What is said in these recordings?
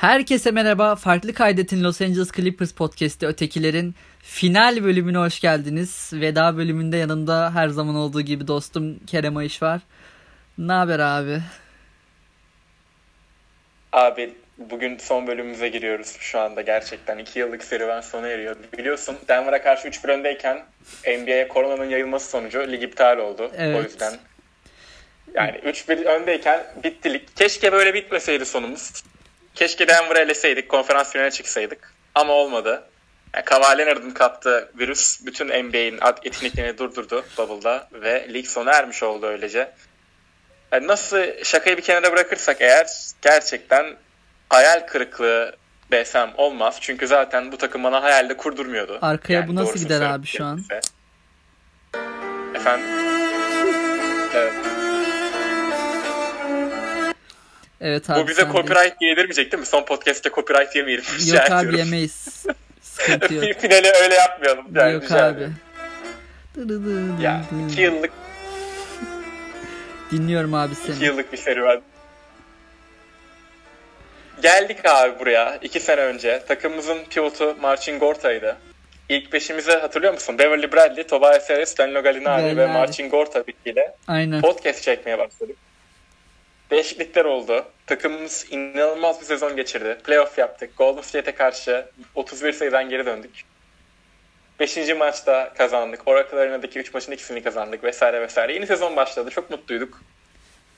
Herkese merhaba. Farklı Kaydet'in Los Angeles Clippers podcast'i Ötekilerin final bölümüne hoş geldiniz. Veda bölümünde yanında her zaman olduğu gibi dostum Kerem Ayış var. Ne haber abi? Abi bugün son bölümümüze giriyoruz şu anda gerçekten. iki yıllık serüven sona eriyor. Biliyorsun Denver'a karşı 3-1 öndeyken NBA'ye koronanın yayılması sonucu lig iptal oldu. Evet. O yüzden yani 3-1 öndeyken bitti lig. Keşke böyle bitmeseydi sonumuz. Keşke Denver'ı eleseydik, konferans finaline çıksaydık. Ama olmadı. Yani Kawhi Leonard'ın kaptığı virüs bütün NBA'in etkinliklerini durdurdu Bubble'da ve lig sona ermiş oldu öylece. Yani nasıl şakayı bir kenara bırakırsak eğer gerçekten hayal kırıklığı desem olmaz. Çünkü zaten bu takım bana hayalde kurdurmuyordu. Arkaya bu nasıl gider söylemek abi şu an? Efendim? Evet. Evet abi. Bu bize copyright yedirmeyecek değil mi? Son podcast'te copyright yemeyelim. Yok abi ediyorum. yemeyiz. Sıkıntı yok. Bir finali öyle yapmayalım. Yani Yok abi. Ya iki yıllık, Dinliyorum abi iki seni. yıllık bir serüven. Geldik abi buraya iki sene önce. Takımımızın pivotu Marcin Gorta'ydı. İlk beşimizi hatırlıyor musun? Beverly Bradley, Tobias Harris, Danilo Gallinari ve. Marcin Gorta Aynen. podcast çekmeye başladık. Değişiklikler oldu. Takımımız inanılmaz bir sezon geçirdi. Playoff yaptık. Golden State'e karşı 31 sayıdan geri döndük. 5. maçta kazandık. Oracle Arena'daki 3 maçın ikisini kazandık vesaire vesaire. Yeni sezon başladı. Çok mutluyduk.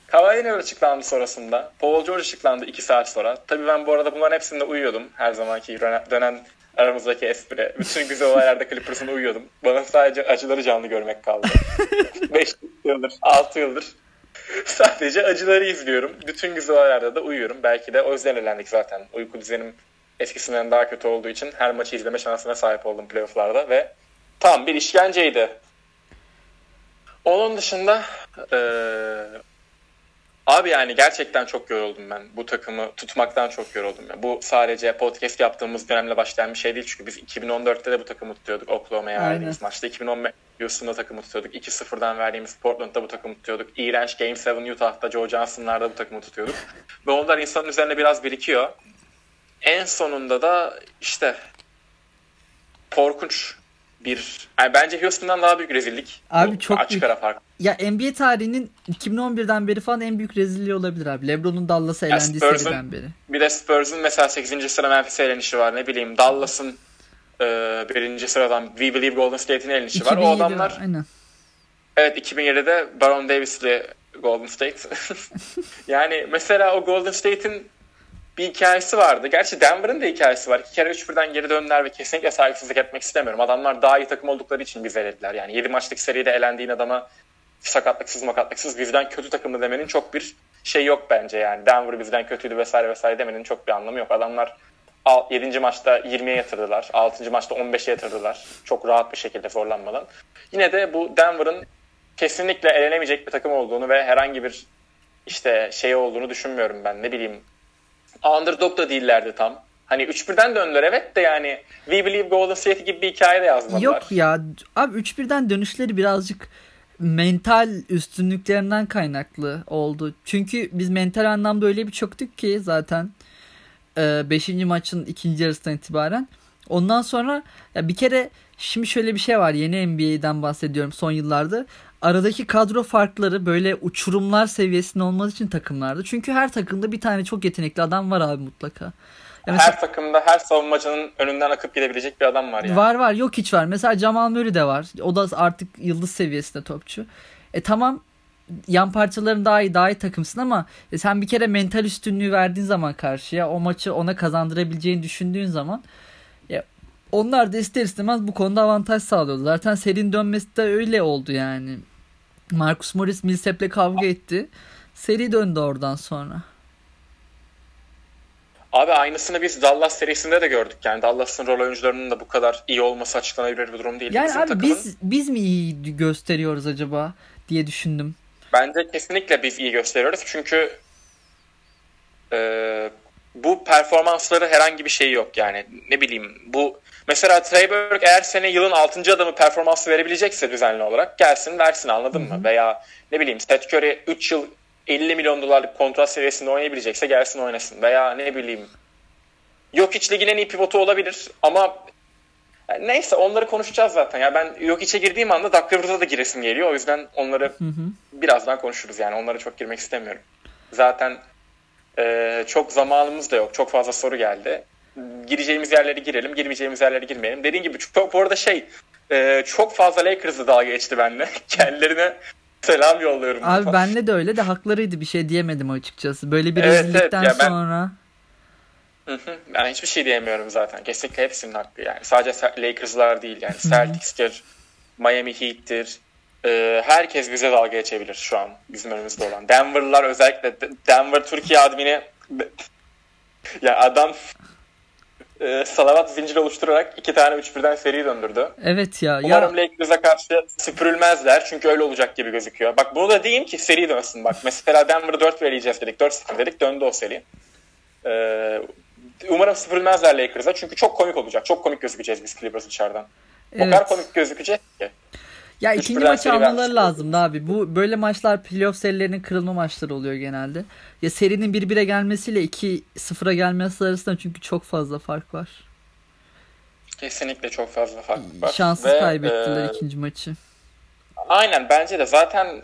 Kawhi Leonard açıklandı sonrasında. Paul George açıklandı 2 saat sonra. Tabii ben bu arada bunların hepsinde uyuyordum. Her zamanki dönen, dönen aramızdaki espri. Bütün güzel olaylarda Clippers'ın uyuyordum. Bana sadece acıları canlı görmek kaldı. 5 yıldır, 6 yıldır. Sadece acıları izliyorum. Bütün güzel olaylarda da uyuyorum. Belki de o yüzden elendik zaten. Uyku düzenim eskisinden daha kötü olduğu için her maçı izleme şansına sahip oldum playofflarda ve tam bir işkenceydi. Onun dışında abi yani gerçekten çok yoruldum ben. Bu takımı tutmaktan çok yoruldum. ya. Bu sadece podcast yaptığımız dönemle başlayan bir şey değil. Çünkü biz 2014'te de bu takımı tutuyorduk. Oklahoma'ya verdiğimiz maçta. 2015 Houston'da takımı tutuyorduk. 2-0'dan verdiğimiz Portland'da bu takımı tutuyorduk. İğrenç Game 7 Utah'ta Joe Johnson'larda bu takımı tutuyorduk. Ve onlar insanın üzerine biraz birikiyor. En sonunda da işte korkunç bir yani bence Houston'dan daha büyük rezillik. Abi Bu çok açık büyük. ara fark. Ya NBA tarihinin 2011'den beri falan en büyük rezilliği olabilir abi. LeBron'un Dallas'a Spurs'un- seriden beri. Bir de Spurs'un mesela 8. sıra Memphis'e elenişi var. Ne bileyim Dallas'ın e, birinci sıradan We Believe Golden State'in elenişi var. O 2007 adamlar Aynen. evet 2007'de Baron Davis'li Golden State. yani mesela o Golden State'in bir hikayesi vardı. Gerçi Denver'ın da hikayesi var. İki kere 3-1'den geri döndüler ve kesinlikle saygısızlık etmek istemiyorum. Adamlar daha iyi takım oldukları için bizi elediler. Yani 7 maçlık seride elendiğin adama sakatlıksız makatlıksız bizden kötü takımı demenin çok bir şey yok bence yani. Denver bizden kötüydü vesaire vesaire demenin çok bir anlamı yok. Adamlar 7. maçta 20'ye yatırdılar. 6. maçta 15'e yatırdılar. Çok rahat bir şekilde zorlanmadan. Yine de bu Denver'ın kesinlikle elenemeyecek bir takım olduğunu ve herhangi bir işte şey olduğunu düşünmüyorum ben. Ne bileyim underdog da değillerdi tam. Hani 3-1'den döndüler evet de yani We Believe Golden State gibi bir hikaye de yazmadılar. Yok ya abi 3-1'den dönüşleri birazcık mental üstünlüklerinden kaynaklı oldu. Çünkü biz mental anlamda öyle bir çöktük ki zaten 5. maçın ikinci yarısından itibaren. Ondan sonra ya bir kere şimdi şöyle bir şey var yeni NBA'den bahsediyorum son yıllarda. Aradaki kadro farkları böyle uçurumlar seviyesinde olması için takımlarda. Çünkü her takımda bir tane çok yetenekli adam var abi mutlaka. Ya mesela- Her takımda her savunmacının önünden akıp gidebilecek bir adam var yani. Var var yok hiç var. Mesela Jamal Murray de var. O da artık yıldız seviyesinde topçu. E tamam yan parçaların daha iyi daha iyi takımsın ama e, sen bir kere mental üstünlüğü verdiğin zaman karşıya o maçı ona kazandırabileceğini düşündüğün zaman ya, onlar da ister istemez bu konuda avantaj sağlıyordu. Zaten serinin dönmesi de öyle oldu yani. Marcus Morris Millsap'le kavga etti. Seri döndü oradan sonra. Abi aynısını biz Dallas serisinde de gördük. Yani Dallas'ın rol oyuncularının da bu kadar iyi olması açıklanabilir bir durum değil. Yani Bizim abi takımın biz biz mi iyi gösteriyoruz acaba diye düşündüm. bence kesinlikle biz iyi gösteriyoruz. Çünkü e, bu performansları herhangi bir şey yok yani. Ne bileyim bu mesela Trey Burke eğer sene yılın 6. adamı performansı verebilecekse düzenli olarak gelsin versin anladın mı? Veya ne bileyim Steph Curry 3 yıl 50 milyon dolarlık kontrat seviyesinde oynayabilecekse gelsin oynasın. Veya ne bileyim yok iç ligin en iyi pivotu olabilir ama yani neyse onları konuşacağız zaten. Ya ben yok içe girdiğim anda Doug Rivers'a da giresim geliyor. O yüzden onları hı hı. birazdan konuşuruz yani. Onlara çok girmek istemiyorum. Zaten e, çok zamanımız da yok. Çok fazla soru geldi. Gireceğimiz yerlere girelim, girmeyeceğimiz yerlere girmeyelim. Dediğim gibi çok bu arada şey e, çok fazla Lakers'ı dalga geçti benimle. Kendilerine selam yolluyorum. Abi benle de öyle de haklarıydı bir şey diyemedim açıkçası. Böyle bir evet, rezillikten evet. Ya sonra. Ben... Ben hiçbir şey diyemiyorum zaten. Kesinlikle hepsinin hakkı yani. Sadece Lakers'lar değil yani. Celtics'tir, Miami Heat'tir. Ee, herkes bize dalga geçebilir şu an bizim önümüzde olan. Denver'lar özellikle Denver Türkiye admini ya adam e, salavat zinciri oluşturarak iki tane 3-1'den seri döndürdü. Evet ya. Umarım ya... Lakers'a karşı süpürülmezler çünkü öyle olacak gibi gözüküyor. Bak bunu da diyeyim ki seri dönsün bak. Mesela Denver'ı 4 vereceğiz dedik. 4-0 dedik döndü o seri. Ee, umarım süpürülmezler Lakers'a çünkü çok komik olacak. Çok komik gözükeceğiz biz Clippers içeriden. Evet. O kadar komik gözükecek ki. Ya Üç ikinci maçı almaları lazımdı abi. Bu böyle maçlar playoff serilerinin kırılma maçları oluyor genelde. Ya serinin 1-1'e gelmesiyle 2-0'a gelmesi arasında çünkü çok fazla fark var. Kesinlikle çok fazla fark var. Şanssız Ve, kaybettiler e, ikinci maçı. Aynen bence de zaten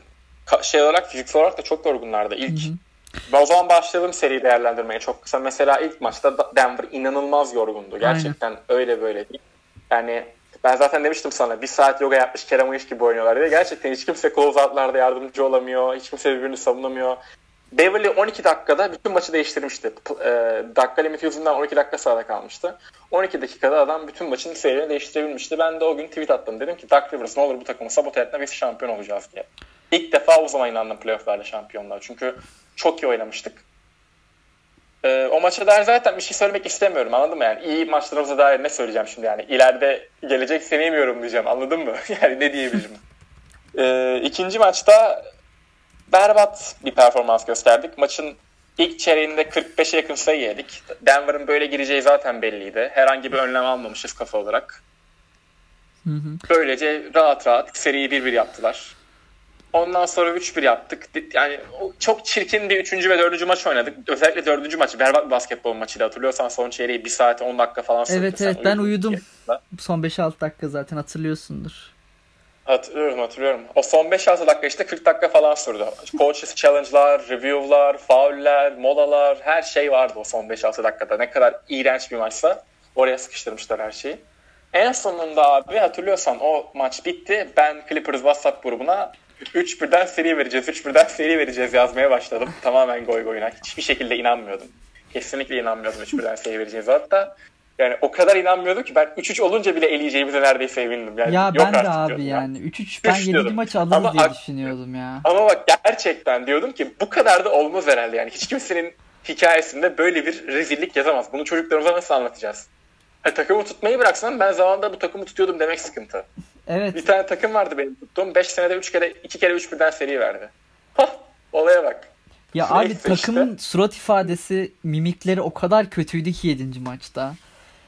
şey olarak fiziksel olarak da çok yorgunlardı ilk. Hı hı. O zaman başlayalım seri değerlendirmeye çok kısa. Mesela ilk maçta Denver inanılmaz yorgundu. Gerçekten Aynen. öyle böyle değil. Yani ben zaten demiştim sana bir saat yoga yapmış Kerem Uyuş gibi oynuyorlar diye. Gerçekten hiç kimse close out'larda yardımcı olamıyor. Hiç kimse birbirini savunamıyor. Beverly 12 dakikada bütün maçı değiştirmişti. E, dakika limiti yüzünden 12 dakika sahada kalmıştı. 12 dakikada adam bütün maçın seyrini değiştirebilmişti. Ben de o gün tweet attım. Dedim ki Doug Rivers ne olur bu takımı sabote etme biz şampiyon olacağız diye. İlk defa o zaman inandım playofflarda şampiyonlar. Çünkü çok iyi oynamıştık. E, o maça dair zaten bir şey söylemek istemiyorum anladın mı? Yani iyi maçlarımıza dair ne söyleyeceğim şimdi? Yani ileride gelecek seneyi mi yorumlayacağım anladın mı? Yani ne diyebilirim. e, ikinci maçta berbat bir performans gösterdik. Maçın ilk çeyreğinde 45'e yakın sayı yedik. Denver'ın böyle gireceği zaten belliydi. Herhangi bir önlem almamışız kafa olarak. Böylece rahat rahat seriyi 1-1 yaptılar. Ondan sonra 3-1 yaptık. Yani çok çirkin bir 3. ve 4. maç oynadık. Özellikle 4. maç berbat bir basketbol maçıydı. Hatırlıyorsan son çeyreği 1 saat 10 dakika falan sürdü. Evet evet ben uyudum. Son 5-6 dakika zaten hatırlıyorsundur. Hatırlıyorum hatırlıyorum. O son 5-6 dakika işte 40 dakika falan sürdü. Coaches challenge'lar, review'lar, fauller, molalar her şey vardı o son 5-6 dakikada. Ne kadar iğrenç bir maçsa oraya sıkıştırmışlar her şeyi. En sonunda abi hatırlıyorsan o maç bitti. Ben Clippers WhatsApp grubuna 3 birden seri vereceğiz, 3 birden seri vereceğiz yazmaya başladım. Tamamen goy goyuna. Hiçbir şekilde inanmıyordum. Kesinlikle inanmıyordum 3 birden seri vereceğiz. Hatta yani o kadar inanmıyordum ki ben 3-3 olunca bile eleyeceğimize neredeyse emindim. Yani ya ben de abi yani. 3-3 ben 7. maçı alırız ama, diye düşünüyordum ya. Ama bak gerçekten diyordum ki bu kadar da olmaz herhalde yani. Hiç kimsenin hikayesinde böyle bir rezillik yazamaz. Bunu çocuklarımıza nasıl anlatacağız? Ha, takımı tutmayı bıraksam ben zamanında bu takımı tutuyordum demek sıkıntı. Evet. Bir tane takım vardı benim tuttuğum. 5 senede 3 kere 2 kere 3 birden seri verdi. Hah olaya bak. Ya Neyse abi takımın işte. surat ifadesi, mimikleri o kadar kötüydü ki 7. maçta.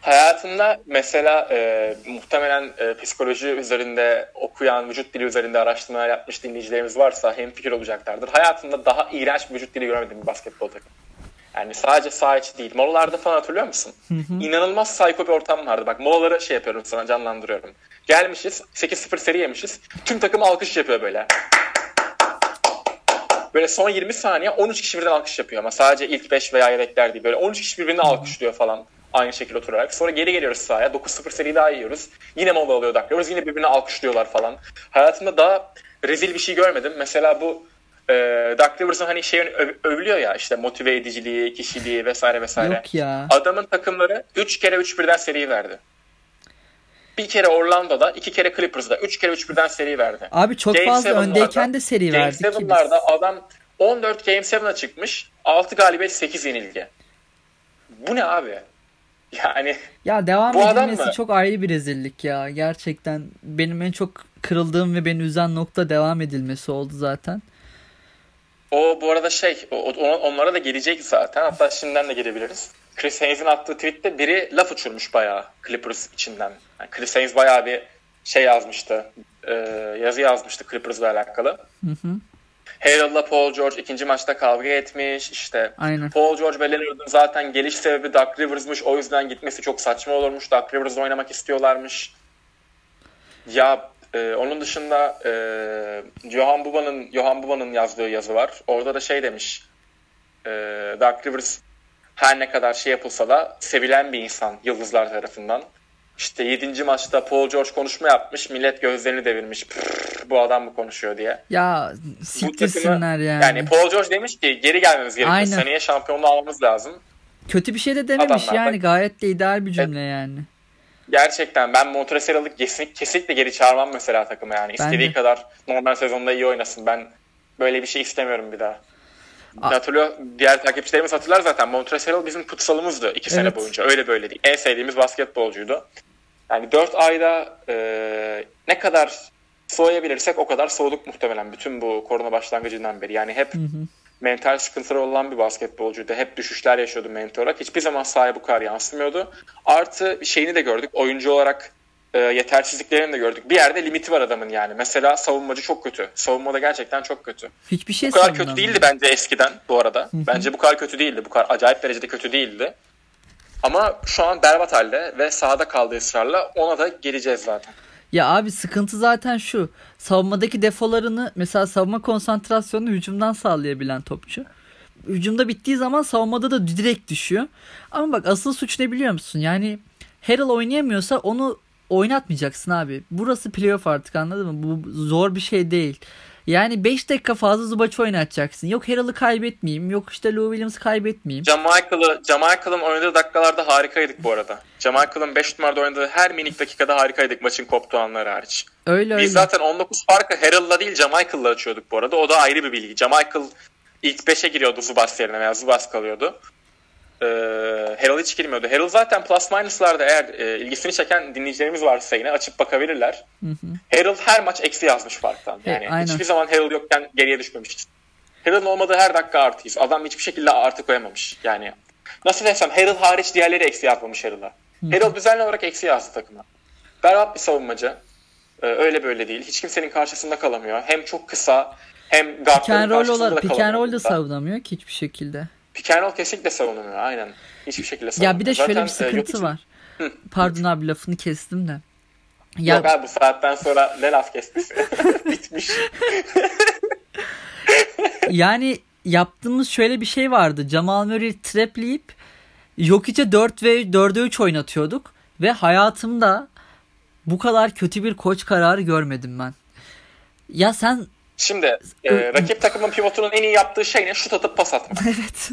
Hayatında mesela e, muhtemelen e, psikoloji üzerinde okuyan, vücut dili üzerinde araştırmalar yapmış dinleyicilerimiz varsa hem fikir olacaklardır. Hayatında daha iğrenç vücut dili görmedim bir basketbol takım. Yani sadece sağ içi değil. Molalarda falan hatırlıyor musun? Hı hı. İnanılmaz psycho bir ortam vardı. Bak molaları şey yapıyorum sana canlandırıyorum. Gelmişiz 8-0 seri yemişiz. Tüm takım alkış yapıyor böyle. Böyle son 20 saniye 13 kişi birden alkış yapıyor ama sadece ilk 5 veya yedekler değil. Böyle 13 kişi birbirini alkışlıyor falan aynı şekilde oturarak. Sonra geri geliyoruz sahaya. 9-0 seri daha yiyoruz. Yine mola alıyor daklıyoruz. Yine birbirini alkışlıyorlar falan. Hayatımda daha rezil bir şey görmedim. Mesela bu e, Doug Rivers'ın hani şey övülüyor ya işte motive ediciliği, kişiliği vesaire vesaire. Yok ya. Adamın takımları 3 kere 3 birden seri verdi. Bir kere Orlando'da, iki kere Clippers'da, üç kere üç birden seri verdi. Abi çok Game fazla öndeyken de seri Game verdi Game 7'larda adam 14 Game 7'a çıkmış. 6 galibiyet 8 yenilgi. Bu ne abi? Yani ya devam bu edilmesi çok ayrı bir rezillik ya. Gerçekten benim en çok kırıldığım ve beni üzen nokta devam edilmesi oldu zaten. O bu arada şey o, onlara da gelecek zaten. Hatta şimdiden de gelebiliriz. Chris Haynes'in attığı tweette biri laf uçurmuş bayağı Clippers içinden. Yani Chris Haynes bayağı bir şey yazmıştı. E, yazı yazmıştı Clippers'la alakalı. Hı hı. Harold'la Paul George ikinci maçta kavga etmiş. İşte Aynen. Paul George ve Leonard'ın zaten geliş sebebi Doug Rivers'mış. O yüzden gitmesi çok saçma olurmuş. Doug Rivers oynamak istiyorlarmış. Ya e, onun dışında e, Johan Buba'nın Johan Buba'nın yazdığı yazı var. Orada da şey demiş. E, Doug Rivers her ne kadar şey yapılsa da sevilen bir insan yıldızlar tarafından. İşte 7. maçta Paul George konuşma yapmış. Millet gözlerini devirmiş. Pırr, bu adam mı konuşuyor diye. Ya siktirsinler yani. Yani Paul George demiş ki geri gelmemiz gerekiyor. Aynen. Seneye şampiyonluğu almamız lazım. Kötü bir şey de dememiş Adamlar yani. bak- Gayet de ideal bir cümle yani. Gerçekten ben Montrezl'ı kesinlikle, kesinlikle geri çağırmam mesela takıma yani. Ben İstediği de. kadar normal sezonda iyi oynasın. Ben böyle bir şey istemiyorum bir daha. Hatırlıyor, diğer takipçilerimiz hatırlar zaten. Montrezl bizim kutsalımızdı iki sene Evet. boyunca. Öyle böyle değil. En sevdiğimiz basketbolcuydu. Yani 4 ayda e, ne kadar soğuyabilirsek o kadar soğuduk muhtemelen bütün bu korona başlangıcından beri. Yani hep Hı hı. mental sıkıntıları olan bir basketbolcuydu. Hep düşüşler yaşıyordu mental olarak. Hiçbir zaman sahaya bu kadar yansımıyordu. Artı şeyini de gördük. Oyuncu olarak e, yetersizliklerini de gördük. Bir yerde limiti var adamın yani. Mesela savunmacı çok kötü. Savunmada gerçekten çok kötü. Hiçbir şey Bu kadar kötü değildi bence eskiden bu arada. Bence bu kadar kötü değildi. Bu kadar acayip derecede kötü değildi. Ama şu an berbat halde ve sahada kaldığı ısrarla ona da geleceğiz zaten. Ya abi sıkıntı zaten şu. Savunmadaki defolarını mesela savunma konsantrasyonunu hücumdan sağlayabilen topçu. Hücumda bittiği zaman savunmada da direkt düşüyor. Ama bak asıl suç ne biliyor musun? Yani Harrell oynayamıyorsa onu oynatmayacaksın abi. Burası playoff artık anladın mı? Bu zor bir şey değil. Yani 5 dakika fazla Zubac oynatacaksın. Yok Harrell'ı kaybetmeyeyim. Yok işte Lou Williams'ı kaybetmeyeyim. Jamichael'ı, Jamichael'ın oynadığı dakikalarda harikaydık bu arada. Jamichael'ın 5 numarada oynadığı her minik dakikada harikaydık maçın koptuğu anları hariç. Öyle öyle. Biz zaten 19 farkı Harrell'la değil Jamichael'la açıyorduk bu arada. O da ayrı bir bilgi. Jamichael ilk 5'e giriyordu Zubas yerine veya Zubas kalıyordu. Ee, Harrell hiç girmiyordu. Harrell zaten plus minus'larda eğer e, ilgisini çeken dinleyicilerimiz varsa yine açıp bakabilirler. Hı hı. Harrell her maç eksi yazmış farktan. He, Yani aynen. hiçbir zaman Harrell yokken geriye düşmemiş. Harrell'ın olmadığı her dakika artıyız. Adam hiçbir şekilde artı koyamamış. Yani nasıl desem Harrell hariç diğerleri eksi yazmamış Harrell'a. Harrell düzenli olarak eksi yazdı takıma. Berbat bir savunmacı. Ee, öyle böyle değil. Hiç kimsenin karşısında kalamıyor. Hem çok kısa hem guardların karşısında olarak da pick and kalamıyor. roll da savunamıyor ki hiçbir şekilde. Pick and roll kesinlikle savunamıyor. Aynen. Hiçbir şekilde savunamıyor. Ya bir de şöyle Zaten, bir e, sıkıntı Jokic'in- var. Hı. Pardon abi lafını kestim de. Ya Yok abi bu saatten sonra ne laf kestisi? Bitmiş. yani yaptığımız şöyle bir şey vardı. Jamal Murray trapleyip Jokic'e 4 ve 4'e 3 oynatıyorduk ve hayatımda bu kadar kötü bir koç kararı görmedim ben. Ya sen Şimdi e, rakip takımın pivotunun en iyi yaptığı şey ne? Şut atıp pas atmak. evet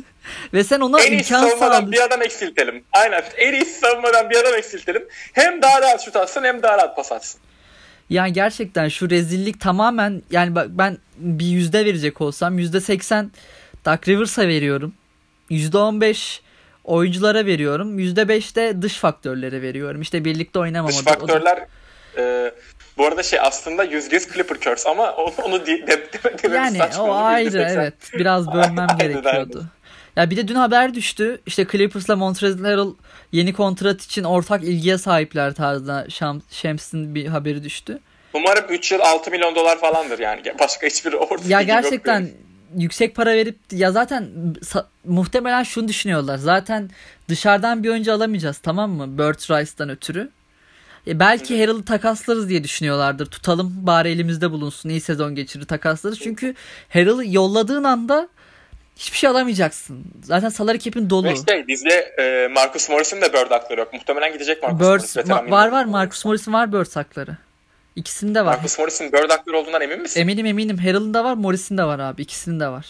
ve sen ona en imkan savunmadan sağladın. bir adam eksiltelim. Aynen. En iyisi savunmadan bir adam eksiltelim. Hem daha rahat şut atsın hem daha rahat pas atsın. Yani gerçekten şu rezillik tamamen yani bak ben bir yüzde verecek olsam yüzde seksen Duck Rivers'a veriyorum. Yüzde on beş oyunculara veriyorum. Yüzde beş de dış faktörlere veriyorum. İşte birlikte oynamamadı. Dış faktörler e, bu arada şey aslında %100 Clipper Curse ama onu, onu de, de, de, dememiz Yani saçma o ayrı %80. evet. Biraz bölmem Aynen, gerekiyordu. Ya bir de dün haber düştü. İşte Clippers'la Montrezl Harrell yeni kontrat için ortak ilgiye sahipler tarzında Şam, Shams'in bir haberi düştü. Umarım 3 yıl 6 milyon dolar falandır yani. Başka hiçbir orta Ya yok gerçekten benim. yüksek para verip ya zaten muhtemelen şunu düşünüyorlar. Zaten dışarıdan bir oyuncu alamayacağız tamam mı? Burt Rice'dan ötürü. E belki Harrell'ı takaslarız diye düşünüyorlardır. Tutalım bari elimizde bulunsun. iyi sezon geçirir takaslarız. Çünkü Harrell'ı yolladığın anda hiçbir şey alamayacaksın. Zaten salary cap'in dolu. Ve şey bizde e, Marcus Morris'in de Bird hakları yok. Muhtemelen gidecek Marcus Bird, Morris. ma- var var Marcus Morris'in var Bird hakları. İkisinde var. Marcus Morris'in Bird hakları olduğundan emin misin? Eminim eminim. Harrell'ın da var Morris'in de var abi. İkisinin de var.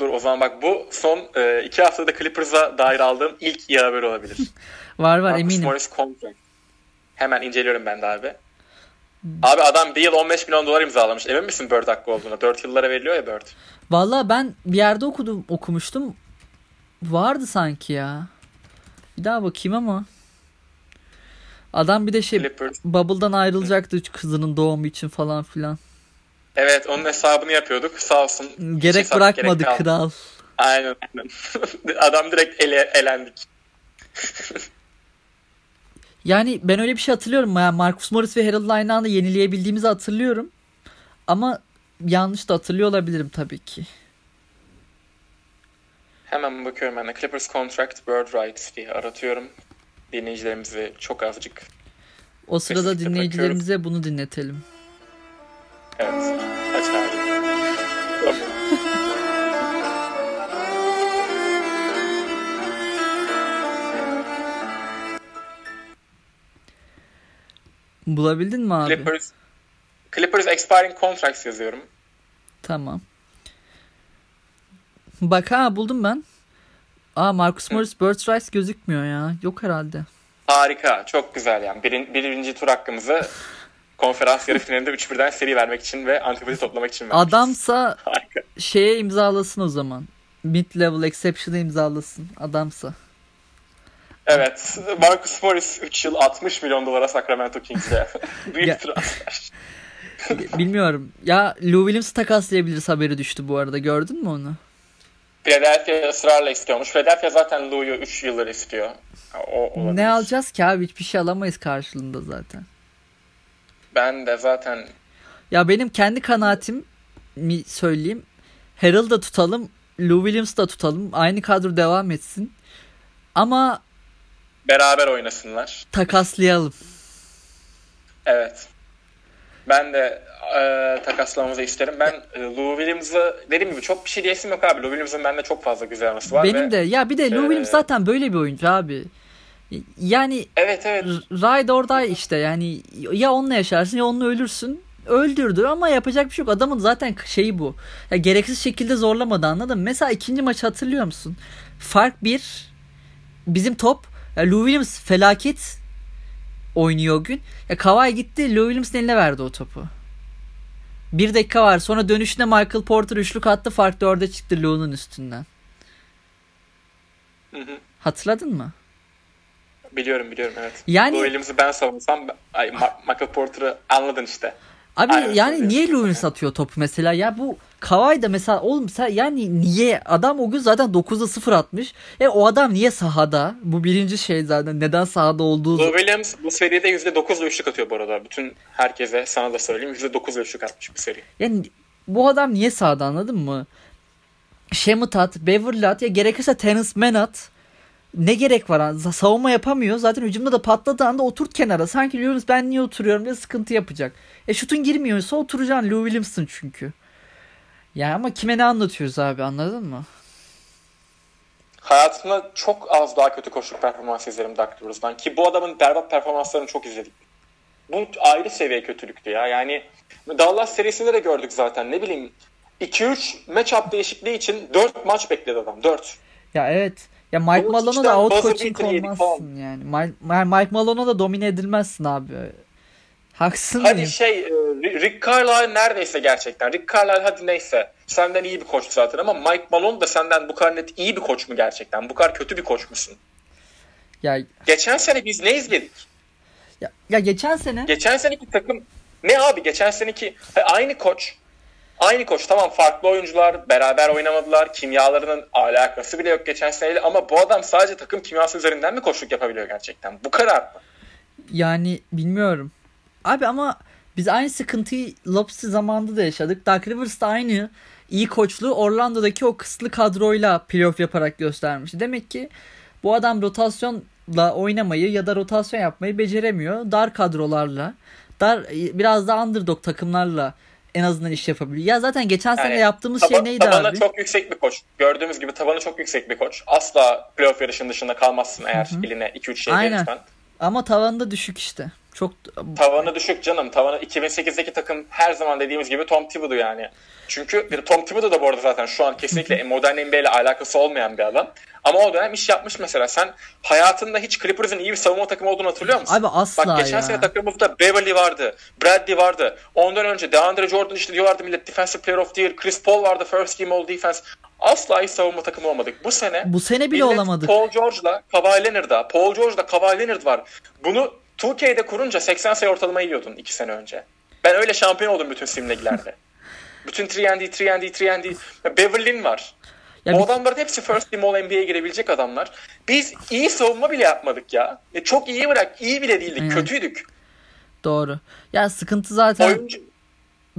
Dur o zaman bak bu son e, iki haftada Clippers'a dair aldığım ilk iyi haber olabilir. Var var Marcus eminim. Morris contract. Hemen inceliyorum ben de abi. Abi adam bir yıl 15 milyon dolar imzalamış. Emin misin Bird hakkı olduğuna? 4 yıllara veriliyor ya Bird. Valla ben bir yerde okudum okumuştum. Vardı sanki ya. Bir daha bakayım ama. Adam bir de şey Clippers. Bubble'dan ayrılacaktı kızının doğumu için falan filan. Evet onun hesabını yapıyorduk. Sağ olsun. Gerek hesap bırakmadı gerek kalmadı. kral. Aynen aynen. adam direkt ele, elendik. Yani ben öyle bir şey hatırlıyorum. Yani Marcus Morris ve Harold aynı anda yenileyebildiğimizi hatırlıyorum. Ama yanlış da hatırlıyor olabilirim tabii ki. Hemen bakıyorum ben de. Clippers Contract Bird Rights diye aratıyorum. Dinleyicilerimizi çok azıcık. O sırada dinleyicilerimize bunu dinletelim. Evet. Bulabildin mi abi? Clippers, Clippers Expiring Contracts yazıyorum. Tamam. Bak ha buldum ben. Aa Marcus Morris Birds Rice gözükmüyor ya. Yok herhalde. Harika. Çok güzel yani. Birin, birinci tur hakkımızı konferans yarı finalinde 3-1'den seri vermek için ve antipati toplamak için vermişiz. Adamsa Harika. şeye imzalasın o zaman. Mid level exception'ı imzalasın. Adamsa. Evet. Marcus Morris 3 yıl 60 milyon dolara Sacramento Kings'e. Büyük transfer. Bilmiyorum. Ya Lou Williams'ı takaslayabiliriz haberi düştü bu arada. Gördün mü onu? Philadelphia ısrarla istiyormuş. Philadelphia zaten Lou'yu 3 yıldır istiyor. O olabilir. Ne alacağız ki abi? Hiçbir şey alamayız karşılığında zaten. Ben de zaten Ya benim kendi kanaatim mi söyleyeyim. Harrell da tutalım. Lou Williams da tutalım. Aynı kadro devam etsin. Ama beraber oynasınlar. takaslayalım. Evet. Ben de e, takaslamamızı isterim. Ben e, Lou Williams'ı dediğim gibi çok bir şey diyesim yok abi. Lou Williams'ın bende çok fazla güzel anısı var. Benim ve, de. Ya bir de Lou Ee, Williams zaten böyle bir oyuncu abi. Yani Evet evet. ride or die işte yani ya onunla yaşarsın ya onunla ölürsün. Öldürdü ama yapacak bir şey yok. Adamın zaten şeyi bu. Ya gereksiz şekilde zorlamadı anladın mı? Mesela ikinci maçı hatırlıyor musun? Fark bir. Bizim top. Ya Lou Williams felaket oynuyor o gün. Ya Kawhi gitti Lou Williams'ın eline verdi o topu. Bir dakika var. Sonra dönüşünde Michael Porter üçlük attı. Fark dörde çıktı Lou'nun üstünden. Hı hı. Hatırladın mı? Biliyorum biliyorum evet. Yani- Lou Williams'ı ben savunsam ay, Michael Porter'ı anladın işte. Abi Aynen yani niye Lewis atıyor topu mesela ya bu Kawhi da mesela oğlum sen yani niye adam o gün zaten 9'da 0 atmış. E o adam niye sahada? Bu birinci şey zaten neden sahada olduğu. Lou Williams bu seride %9'la üçlük atıyor bu arada. Bütün herkese sana da söyleyeyim %9'la üçlük atmış bu seri. Yani bu adam niye sahada anladın mı? Şemut at, Beverly at ya gerekirse Terence Mann at. Ne gerek var? Savunma yapamıyor. Zaten hücumda da patladığı anda oturt kenara. Sanki Lewis ben niye oturuyorum diye sıkıntı yapacak. E şutun girmiyorsa oturacaksın. Lou Williams'ın çünkü. Ya ama kime ne anlatıyoruz abi anladın mı? Hayatımda çok az daha kötü koşuk performans izlerim Doug Rivers'dan. Ki bu adamın berbat performanslarını çok izledik. Bu ayrı seviye kötülüktü ya. Yani Dallas serisinde de gördük zaten. Ne bileyim 2-3 matchup değişikliği için 4 maç bekledi adam. 4. Ya evet. Ya Mike Malone'a da out coaching olmazsın yani. Mike, Mike Malone'a da domine edilmezsin abi. Haksın Hadi mıyım? şey e, Rick Carlisle neredeyse gerçekten. Rick Carlisle hadi neyse. Senden iyi bir koç zaten ama Mike Malone da senden bu kadar net iyi bir koç mu gerçekten? Bu kadar kötü bir koç musun? Ya, Geçen sene biz ne izledik? ya, ya geçen sene Geçen seneki takım ne abi? Geçen seneki aynı koç. Aynı koç tamam farklı oyuncular beraber oynamadılar. Kimyalarının alakası bile yok geçen seneyle ama bu adam sadece takım kimyası üzerinden mi koçluk yapabiliyor gerçekten? Bu kadar mı? yani bilmiyorum. Abi ama biz aynı sıkıntıyı Lopsy zamanında da yaşadık. Doug Rivers da aynı iyi koçluğu Orlando'daki o kısıtlı kadroyla playoff yaparak göstermiş. Demek ki bu adam rotasyonla oynamayı ya da rotasyon yapmayı beceremiyor. Dar kadrolarla, dar biraz da underdog takımlarla en azından iş yapabiliyor. Ya zaten geçen sene Yani yaptığımız Taba- şey neydi tabanı abi? çok yüksek bir koç. Gördüğümüz gibi tabanı çok yüksek bir koç. Asla playoff yarışının dışında kalmazsın eğer eline 2-3 şey Aynen. verirsen. Ama tavanında düşük işte. Çok Tavanı düşük canım. Tavanı 2008'deki takım her zaman dediğimiz gibi Tom Thibodeau yani. Çünkü bir Tom Thibodeau da bu arada zaten şu an kesinlikle modern NBA ile alakası olmayan bir adam. Ama o dönem iş yapmış mesela. Sen hayatında hiç Clippers'ın iyi bir savunma takımı olduğunu hatırlıyor musun? Abi asla Bak geçen ya. sene takımımızda Beverly vardı, Bradley vardı. Ondan önce DeAndre Jordan işte diyorlardı millet Defensive Player of the Year. Chris Paul vardı First Team All Defense. Asla iyi savunma takımı olmadık. Bu sene bu sene bile olamadık. Paul George'la Kawhi Leonard'a, Paul George'la Kawhi Leonard var. Bunu 2K'de kurunca 80 sayı ortalama yiyordun 2 sene önce. Ben öyle şampiyon oldum bütün simlegilerde. bütün 3&D, 3&D, 3&D. Beverly'nin var. Ya o bir- adamların hepsi First Team All NBA'ye girebilecek adamlar. Biz iyi savunma bile yapmadık ya. E, çok iyi bırak, iyi bile değildik, Aynen. kötüydük. Doğru. Ya sıkıntı zaten Oyuncu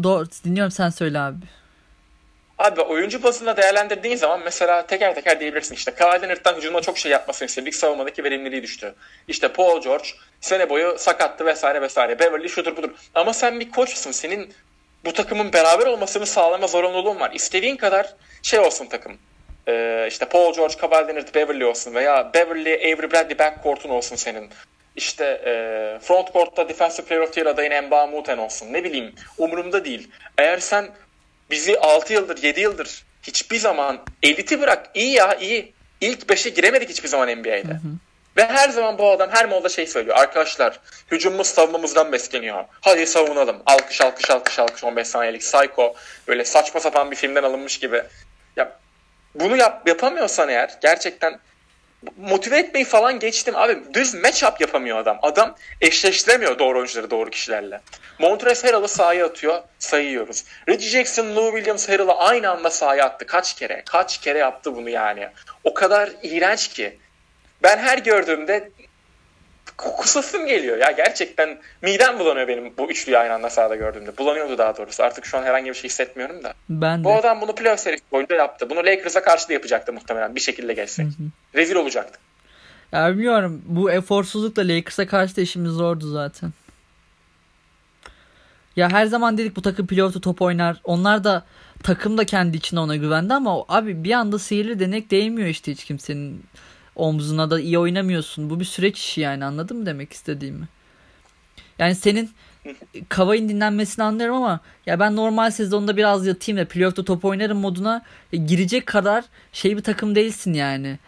Doğru dinliyorum sen söyle abi. Abi oyuncu bazında değerlendirdiğin zaman mesela teker teker diyebilirsin işte Kawhi Leonard'dan hücumda çok şey yapmasını istedik. Savunmadaki verimliliği düştü. İşte Paul George sene boyu sakattı vesaire vesaire. Beverly şudur budur. Ama sen bir koçsun. Senin bu takımın beraber olmasını sağlama zorunluluğun var. İstediğin kadar şey olsun takım. Ee, işte Paul George, Kawhi Leonard, Beverly olsun veya Beverly, Avery Bradley backcourt'un olsun senin. İşte e, front court'ta Defensive Player of the Year adayın Emba Muten olsun. Ne bileyim umurumda değil. Eğer sen bizi 6 yıldır 7 yıldır hiçbir zaman eliti bırak iyi ya iyi. İlk 5'e giremedik hiçbir zaman NBA'de. Hı hı. Ve her zaman bu adam her molda şey söylüyor. Arkadaşlar hücumumuz savunmamızdan besleniyor. Hadi savunalım. Alkış alkış alkış alkış 15 saniyelik Psycho. Böyle saçma sapan bir filmden alınmış gibi. Ya bunu yap, yapamıyorsan eğer gerçekten motive etmeyi falan geçtim. Abi düz matchup yapamıyor adam. Adam eşleştiremiyor doğru oyuncuları doğru kişilerle. Montrezl Harrell'ı sahaya atıyor. Sayıyoruz. Reggie Jackson, Lou Williams Harrell'ı aynı anda sahaya attı. Kaç kere? Kaç kere yaptı bunu yani. O kadar iğrenç ki. Ben her gördüğümde kusasım geliyor. Ya gerçekten midem bulanıyor benim bu üçlüyü aynı anda sahada gördüğümde. Bulanıyordu daha doğrusu. Artık şu an herhangi bir şey hissetmiyorum da. Ben de. Bu adam bunu playoff serisi boyunca yaptı. Bunu Lakers'a karşı da yapacaktı muhtemelen bir şekilde geçsek. Rezil olacaktı. Ya bilmiyorum. Bu eforsuzlukla Lakers'a karşı da işimiz zordu zaten. Ya her zaman dedik bu takım playoff'ta top oynar. Onlar da takım da kendi içine ona güvendi ama abi bir anda sihirli denek değmiyor işte hiç kimsenin omzuna da iyi oynamıyorsun. Bu bir süreç işi yani anladın mı demek istediğimi? Yani senin Kavay'ın dinlenmesini anlıyorum ama ya ben normal sezonda biraz yatayım da playoff'ta top oynarım moduna girecek kadar şey bir takım değilsin yani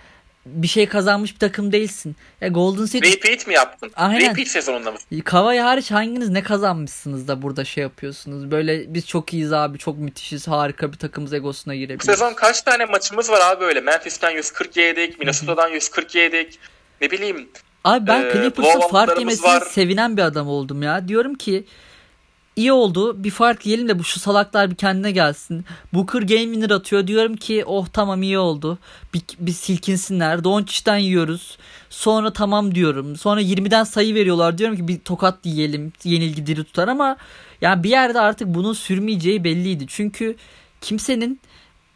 bir şey kazanmış bir takım değilsin. Ya Golden State... Repeat mi yaptın? Aynen. Repeat sezonunda mı? Kavai hariç hanginiz ne kazanmışsınız da burada şey yapıyorsunuz? Böyle biz çok iyiyiz abi çok müthişiz harika bir takımız egosuna girebiliriz. Bu sezon kaç tane maçımız var abi öyle? Memphis'ten 140 yedik, Minnesota'dan 140 yedik. Ne bileyim. Abi ben e, Clippers'ın fark yemesine var. sevinen bir adam oldum ya. Diyorum ki iyi oldu. Bir fark yiyelim de bu şu salaklar bir kendine gelsin. Booker game winner atıyor. Diyorum ki oh tamam iyi oldu. Bir, bir silkinsinler. Doncic'ten yiyoruz. Sonra tamam diyorum. Sonra 20'den sayı veriyorlar. Diyorum ki bir tokat yiyelim. Yenilgi diri tutar ama yani bir yerde artık bunun sürmeyeceği belliydi. Çünkü kimsenin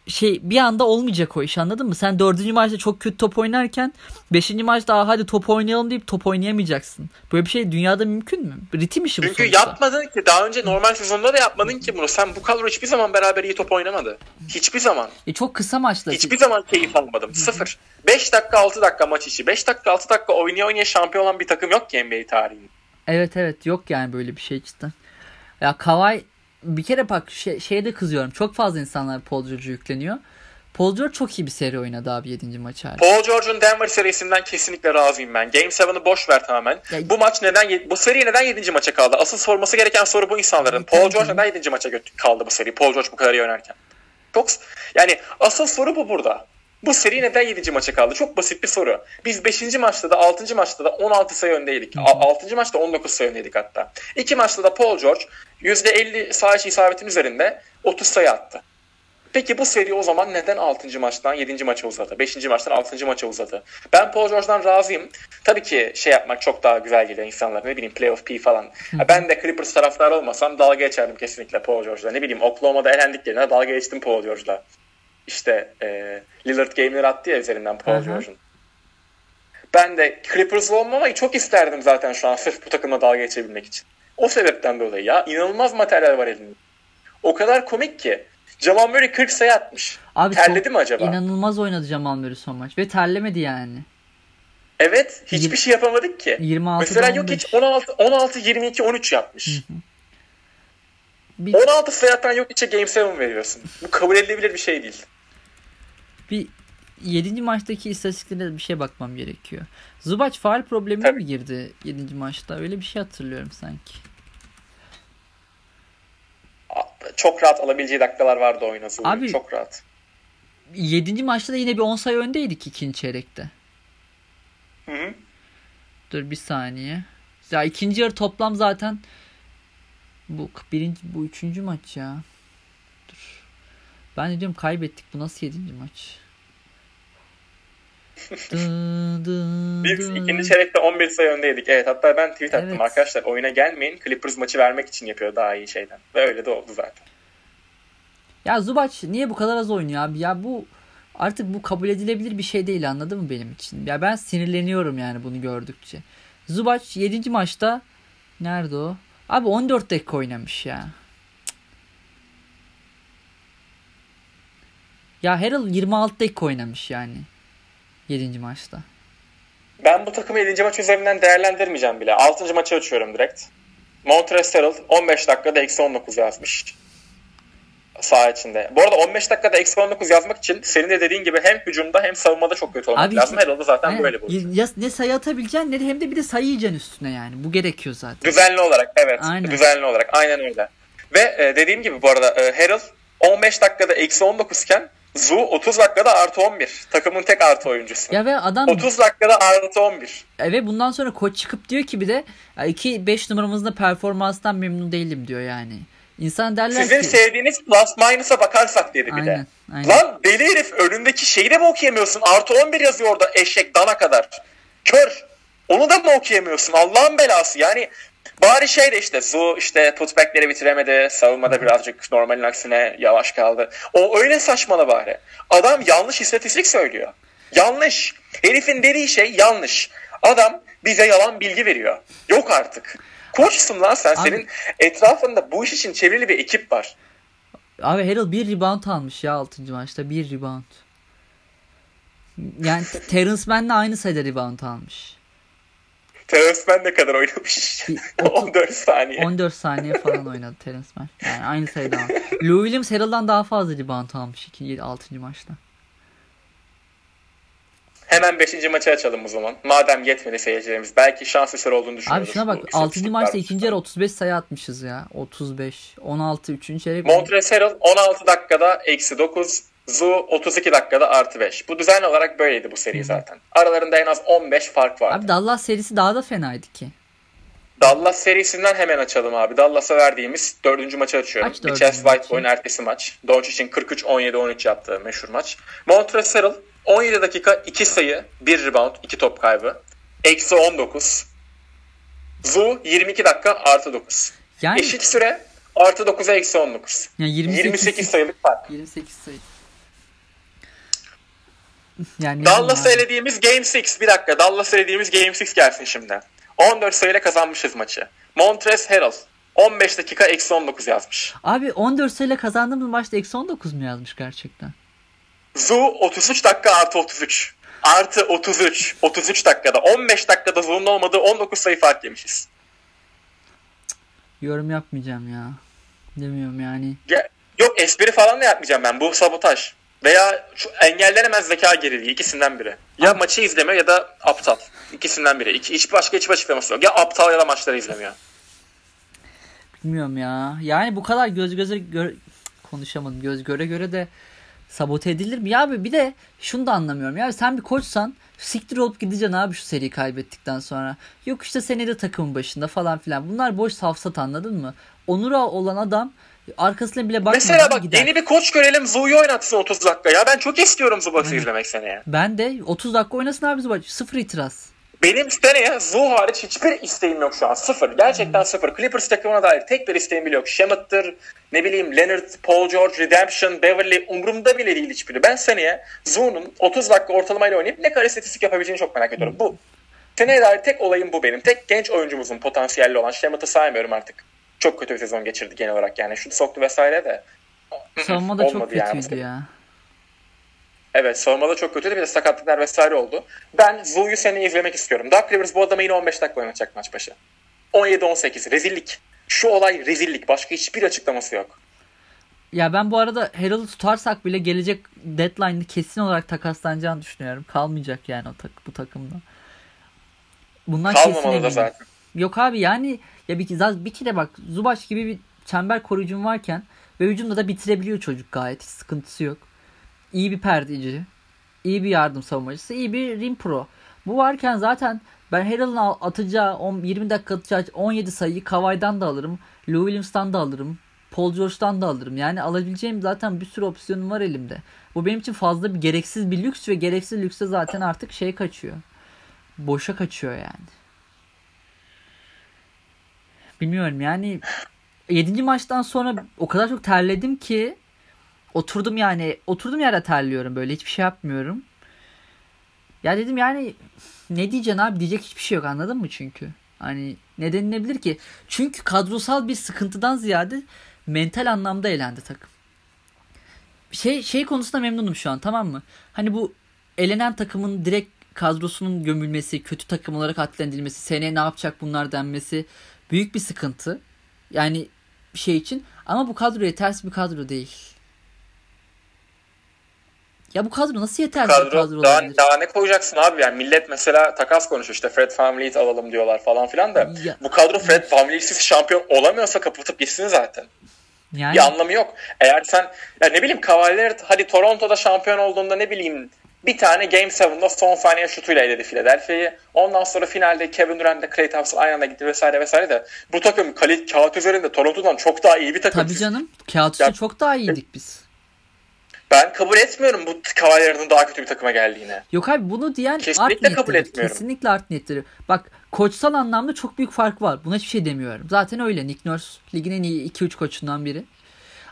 şey bir anda olmayacak o iş anladın mı? Sen dördüncü maçta çok kötü top oynarken beşinci maçta hadi top oynayalım deyip top oynayamayacaksın. Böyle bir şey dünyada mümkün mü? Ritim işi bu Çünkü sonuçta. yapmadın ki daha önce normal sezonda da yapmadın ki bunu. Sen bu kadro hiçbir zaman beraber iyi top oynamadı. Hiçbir zaman. E çok kısa maçlar. Hiçbir zaman keyif almadım. Sıfır. 5 dakika 6 dakika maç içi. 5 dakika 6 dakika oynaya oynaya şampiyon olan bir takım yok ki NBA tarihinde. Evet evet yok yani böyle bir şey cidden. Ya Kawhi bir kere bak şey, şeyde kızıyorum. Çok fazla insanlar Paul George'u yükleniyor. Paul George çok iyi bir seri oynadı abi 7. maç hariç. Paul George'un Denver serisinden kesinlikle razıyım ben. Game 7'ı boş ver tamamen. Ya, bu maç neden bu seri neden 7. maça kaldı? Asıl sorması gereken soru bu insanların. Paul George neden 7. maça kaldı bu seri? Paul George bu kadar iyi oynarken. Çok yani asıl soru bu burada. Bu seri neden 7. maça kaldı? Çok basit bir soru. Biz 5. maçta da 6. maçta da 16 sayı öndeydik. 6. maçta 19 sayı öndeydik hatta. 2 maçta da Paul George %50 sağ içi isabetin üzerinde 30 sayı attı. Peki bu seri o zaman neden 6. maçtan 7. maça uzadı? 5. maçtan 6. maça uzadı? Ben Paul George'dan razıyım. Tabii ki şey yapmak çok daha güzel geliyor insanlar. Ne bileyim playoff P falan. ben de Clippers taraftarı olmasam dalga geçerdim kesinlikle Paul George'la. Ne bileyim Oklahoma'da elendik yerine dalga geçtim Paul George'la. İşte e, Lillard game'leri attı ya üzerinden Paul George'un. Ben de Clippers'lı olmamayı çok isterdim zaten şu an sırf bu takımla dalga geçebilmek için. O sebepten dolayı ya inanılmaz materyal var elinde. O kadar komik ki. Jamal Murray 40 sayı atmış. Abi Terledi mi acaba? İnanılmaz oynadı Jamal Murray son maç ve terlemedi yani. Evet, hiçbir 20, şey yapamadık ki. 26 Mesela yok hiç 16 16 22 13 yapmış. Hı hı. Bir, 16 sayı atan yok içe Game 7 veriyorsun. Bu kabul edilebilir bir şey değil. Bir 7. maçtaki istatistiklere bir şey bakmam gerekiyor. Zubac faal problemine Tabii. mi girdi 7. maçta? Öyle bir şey hatırlıyorum sanki çok rahat alabileceği dakikalar vardı oyuna Abi, çok rahat. 7. maçta da yine bir 10 sayı öndeydik ikinci çeyrekte. Hı hı. Dur bir saniye. Ya ikinci yarı toplam zaten bu birinci bu üçüncü maç ya. Dur. Ben de diyorum kaybettik. Bu nasıl yedinci maç? Biz ikinci çeyrekte 11 sayı öndeydik. Evet hatta ben tweet attım evet. arkadaşlar oyuna gelmeyin. Clippers maçı vermek için yapıyor daha iyi şeyden. Ve öyle de oldu zaten. Ya Zubac niye bu kadar az oynuyor abi? Ya bu artık bu kabul edilebilir bir şey değil anladın mı benim için? Ya ben sinirleniyorum yani bunu gördükçe. Zubac 7. maçta nerede o? Abi 14 dakika oynamış ya. Ya Harrell 26 dakika oynamış yani. 7. maçta. Ben bu takımı 7. maç üzerinden değerlendirmeyeceğim bile. 6. maçı açıyorum direkt. Montrezl Harrell 15 dakikada eksi 19 yazmış. Sağ içinde. Bu arada 15 dakikada eksi 19 yazmak için senin de dediğin gibi hem hücumda hem savunmada çok kötü olmak Abi, lazım. Harrell'da zaten yani, böyle bu. Ya, ne sayı atabileceksin ne de hem de bir de sayı yiyeceksin üstüne yani. Bu gerekiyor zaten. Düzenli olarak evet. Aynen. Düzenli olarak aynen öyle. Ve e, dediğim gibi bu arada e, Harrell 15 dakikada eksi 19 iken Zu 30 dakikada artı 11. Takımın tek artı oyuncusu. Ya ve adam 30 dakikada artı 11. E ve bundan sonra koç çıkıp diyor ki bir de 2 5 numaramızda performanstan memnun değilim diyor yani. İnsan derler Sizin ki... sevdiğiniz plus minus'a bakarsak dedi bir aynen, de. Aynen. Lan deli herif önündeki şeyi de mi okuyamıyorsun? Artı 11 yazıyor orada eşek dana kadar. Kör. Onu da mı okuyamıyorsun? Allah'ın belası. Yani Bari şey de işte Zu işte putbackleri bitiremedi. Savunmada birazcık normalin aksine yavaş kaldı. O öyle saçmalı bari. Adam yanlış istatistik söylüyor. Yanlış. Herifin dediği şey yanlış. Adam bize yalan bilgi veriyor. Yok artık. Koçsun lan sen. Abi, Senin etrafında bu iş için çevrili bir ekip var. Abi Harrell bir rebound almış ya 6. maçta. Bir rebound. Yani Terence Mann'le aynı sayıda rebound almış. Terence Mann ne kadar oynamış? 14 saniye. 14 saniye falan oynadı Terence Mann. Yani aynı sayıda. Lou Williams Harrell'dan daha fazla rebound almış 2 6. maçta. Hemen 5. maçı açalım o zaman. Madem yetmedi seyircilerimiz. Belki şans eseri olduğunu düşünüyoruz. Abi şuna bak 6. maçta ikinci yarı 35 sayı atmışız ya. 35. 16 3. çeyrek. Montrezl Harrell 16 dakikada eksi 9. Zu 32 dakikada artı 5. Bu düzenli olarak böyleydi bu seri Hı. zaten. Aralarında en az 15 fark vardı. Abi Dallas serisi daha da fenaydı ki. Dallas serisinden hemen açalım abi. Dallas'a verdiğimiz dördüncü maçı açıyorum. Chess White oyun ertesi maç. Doncic'in 43-17-13 yaptığı meşhur maç. Montrezl 17 dakika 2 sayı, 1 rebound, 2 top kaybı. Eksi 19. Zu 22 dakika artı 9. Yani... Eşit süre artı 9'a eksi 19. Yani 28, 28 sayılık fark. 28 sayı. Yani Dallas elediğimiz Game 6 bir dakika. Dallas elediğimiz Game 6 gelsin şimdi. 14 sayıyla kazanmışız maçı. Montrez Harrell 15 dakika eksi 19 yazmış. Abi 14 sayıyla kazandığımız maçta eksi 19 mu yazmış gerçekten? Zu 33 dakika artı 33. Artı 33. 33 dakikada. 15 dakikada Zu'nun olmadığı 19 sayı fark yemişiz. Yorum yapmayacağım ya. Demiyorum yani. Ya, yok espri falan da yapmayacağım ben. Bu sabotaj. Veya şu engellenemez zeka geriliği ikisinden biri. Ya Abi. maçı izlemiyor ya da aptal. İkisinden biri. İki, hiç başka hiçbir açıklaması yok. Ya aptal ya da maçları izlemiyor. Bilmiyorum ya. Yani bu kadar göz göze gö konuşamadım. Göz göre göre de sabote edilir mi? Ya abi bir de şunu da anlamıyorum. Ya sen bir koçsan siktir olup gideceksin abi şu seriyi kaybettikten sonra. Yok işte seni de takımın başında falan filan. Bunlar boş safsat anladın mı? Onura olan adam Arkasına bile bakmadan Mesela bak gider. yeni bir koç görelim Zu'yu oynatsın 30 dakika ya. Ben çok istiyorum Zubac'ı izlemek seneye. Ben de 30 dakika oynasın abi Zubac. Sıfır itiraz. Benim seneye Zu hariç hiçbir isteğim yok şu an. Sıfır. Gerçekten hmm. sıfır. Clippers takımına dair tek bir isteğim bile yok. Shamet'tır, ne bileyim Leonard, Paul George, Redemption, Beverly umurumda bile değil hiçbiri. Ben seneye Zu'nun 30 dakika ortalamayla oynayıp ne kadar istatistik yapabileceğini çok merak ediyorum. Bu. Seneye dair tek olayım bu benim. Tek genç oyuncumuzun potansiyelli olan Shamet'ı saymıyorum artık çok kötü bir sezon geçirdi genel olarak yani. Şut soktu vesaire de. Savunma da çok kötüydü yani. ya. Evet savunmada çok kötüydü bir de sakatlıklar vesaire oldu. Ben Zu'yu seni izlemek istiyorum. Doug Rivers bu adamı yine 15 dakika oynatacak maç başı. 17-18 rezillik. Şu olay rezillik. Başka hiçbir açıklaması yok. Ya ben bu arada Harrell'ı tutarsak bile gelecek deadline'ı kesin olarak takaslanacağını düşünüyorum. Kalmayacak yani o tak bu takımda. Bundan Kalmamalı da zaten. Yok abi yani ya bir, bir kere bak Zubaş gibi bir çember koruyucum varken ve hücumda da bitirebiliyor çocuk gayet. Hiç sıkıntısı yok. İyi bir perdeci. iyi bir yardım savunmacısı. iyi bir rim pro. Bu varken zaten ben Harrell'ın atacağı 10, 20 dakika atacağı 17 sayıyı Kavay'dan da alırım. Lou Williams'tan da alırım. Paul George'dan da alırım. Yani alabileceğim zaten bir sürü opsiyonum var elimde. Bu benim için fazla bir gereksiz bir lüks ve gereksiz lükse zaten artık şey kaçıyor. Boşa kaçıyor yani. Bilmiyorum yani 7. maçtan sonra o kadar çok terledim ki oturdum yani oturdum yere terliyorum böyle hiçbir şey yapmıyorum. Ya dedim yani ne diyeceksin abi diyecek hiçbir şey yok anladın mı çünkü? Hani ne denilebilir ki? Çünkü kadrosal bir sıkıntıdan ziyade mental anlamda elendi takım. Şey şey konusunda memnunum şu an tamam mı? Hani bu elenen takımın direkt kadrosunun gömülmesi, kötü takım olarak adlendirilmesi, seneye ne yapacak bunlar denmesi büyük bir sıkıntı. Yani şey için ama bu kadroya ters bir kadro değil. Ya bu kadro nasıl yetersiz kadro, kadro daha, daha ne koyacaksın abi yani millet mesela takas konuşuyor işte Fred VanVleet alalım diyorlar falan filan da ya, bu kadro Fred VanVleet'siz şampiyon olamıyorsa kapatıp gitsin zaten. Yani... Bir anlamı yok. Eğer sen ya ne bileyim Cavalier hadi Toronto'da şampiyon olduğunda ne bileyim bir tane Game 7'da son saniye şutuyla eledi Philadelphia'yı. Ondan sonra finalde Kevin Durant'le Klay Thompson aynı anda gitti vesaire vesaire de bu takım kağıt üzerinde Toronto'dan çok daha iyi bir takım. Tabii canım. Kağıt üstü çok daha iyiydik biz. Ben kabul etmiyorum bu Cavalier'ın daha kötü bir takıma geldiğini. Yok abi bunu diyen Kesinlikle art kabul etmiyorum. Kesinlikle art niyetleri. Bak koçsal anlamda çok büyük fark var. Buna hiçbir şey demiyorum. Zaten öyle. Nick Nurse ligin en iyi 2-3 koçundan biri.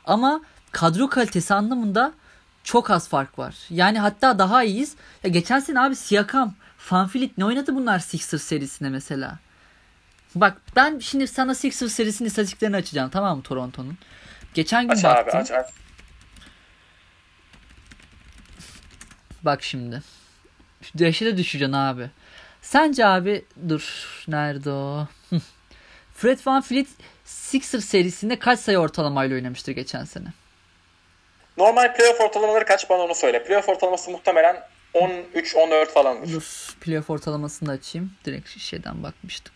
Ama kadro kalitesi anlamında çok az fark var. Yani hatta daha iyiyiz. Ya geçen sene abi Siakam, Fanfilit ne oynadı bunlar Sixers serisinde mesela? Bak ben şimdi sana Sixers serisinin istatistiklerini açacağım tamam mı Toronto'nun? Geçen gün aç baktım. Abi, aç, aç. Bak şimdi. Dehşete düşeceksin abi. Sence abi dur nerede o? Fred Van Fleet Sixers serisinde kaç sayı ortalamayla oynamıştır geçen sene? Normal playoff ortalamaları kaç bana onu söyle. Playoff ortalaması muhtemelen 13-14 falandır. Dur playoff ortalamasını da açayım. Direkt şeyden bakmıştık.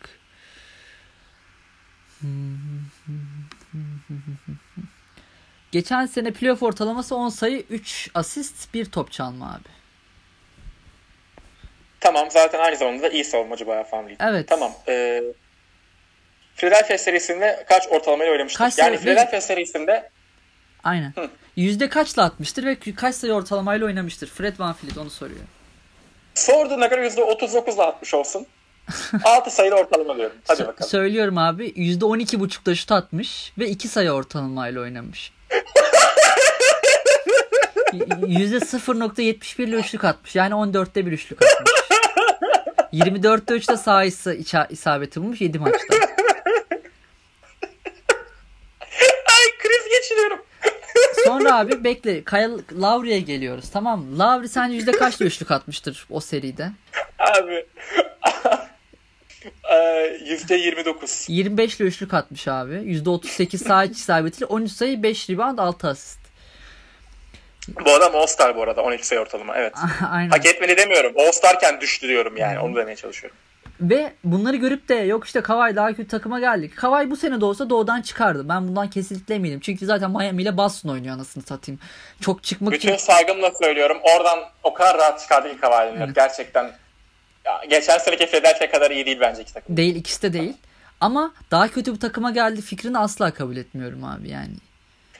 Geçen sene playoff ortalaması 10 sayı 3 asist 1 top çalma abi. Tamam zaten aynı zamanda da iyi savunmacı bayağı falan değil. Evet. Tamam. Ee, Philadelphia serisinde kaç ortalamayla oynamıştır? Kaç yani Philadelphia serisinde Aynen. Hı. Yüzde kaçla atmıştır ve kaç sayı ortalamayla oynamıştır? Fred Van Fleet onu soruyor. Sorduğuna göre yüzde 39'la atmış olsun. 6 sayılı ortalama diyorum. Hadi bakalım. Söylüyorum abi. Yüzde 12.5'da şut atmış ve 2 sayı ortalamayla oynamış. Yüzde 0.71 ile üçlük atmış. Yani 14'te bir üçlük atmış. 24'te 3'te sağ isabeti bulmuş 7 maçta. Ay kriz geçiriyorum. Sonra abi bekle. Kyle Lowry'e geliyoruz tamam mı? Lowry sence yüzde kaçta üçlük atmıştır o seride? Abi Yüzde 29. 25 ile üçlük atmış abi. Yüzde 38 sağ iç isabetiyle 13 sayı 5 rebound 6 asist. Bu adam All-Star bu arada 12 sayı ortalama evet. Aynen. Hak etmeli demiyorum. All-Star'ken düştü diyorum yani onu demeye çalışıyorum. Ve bunları görüp de yok işte Kawhi daha kötü takıma geldik. Kawhi bu sene de olsa doğudan çıkardı. Ben bundan kesinlikle eminim. Çünkü zaten Miami ile Boston oynuyor anasını satayım. Çok çıkmak Bütün için... saygımla söylüyorum. Oradan o kadar rahat çıkardı ki Kawhi'nin. Evet. Gerçekten ya, geçen seneki Philadelphia kadar iyi değil bence iki takım. Değil ikisi de değil. Ama daha kötü bir takıma geldi fikrini asla kabul etmiyorum abi yani.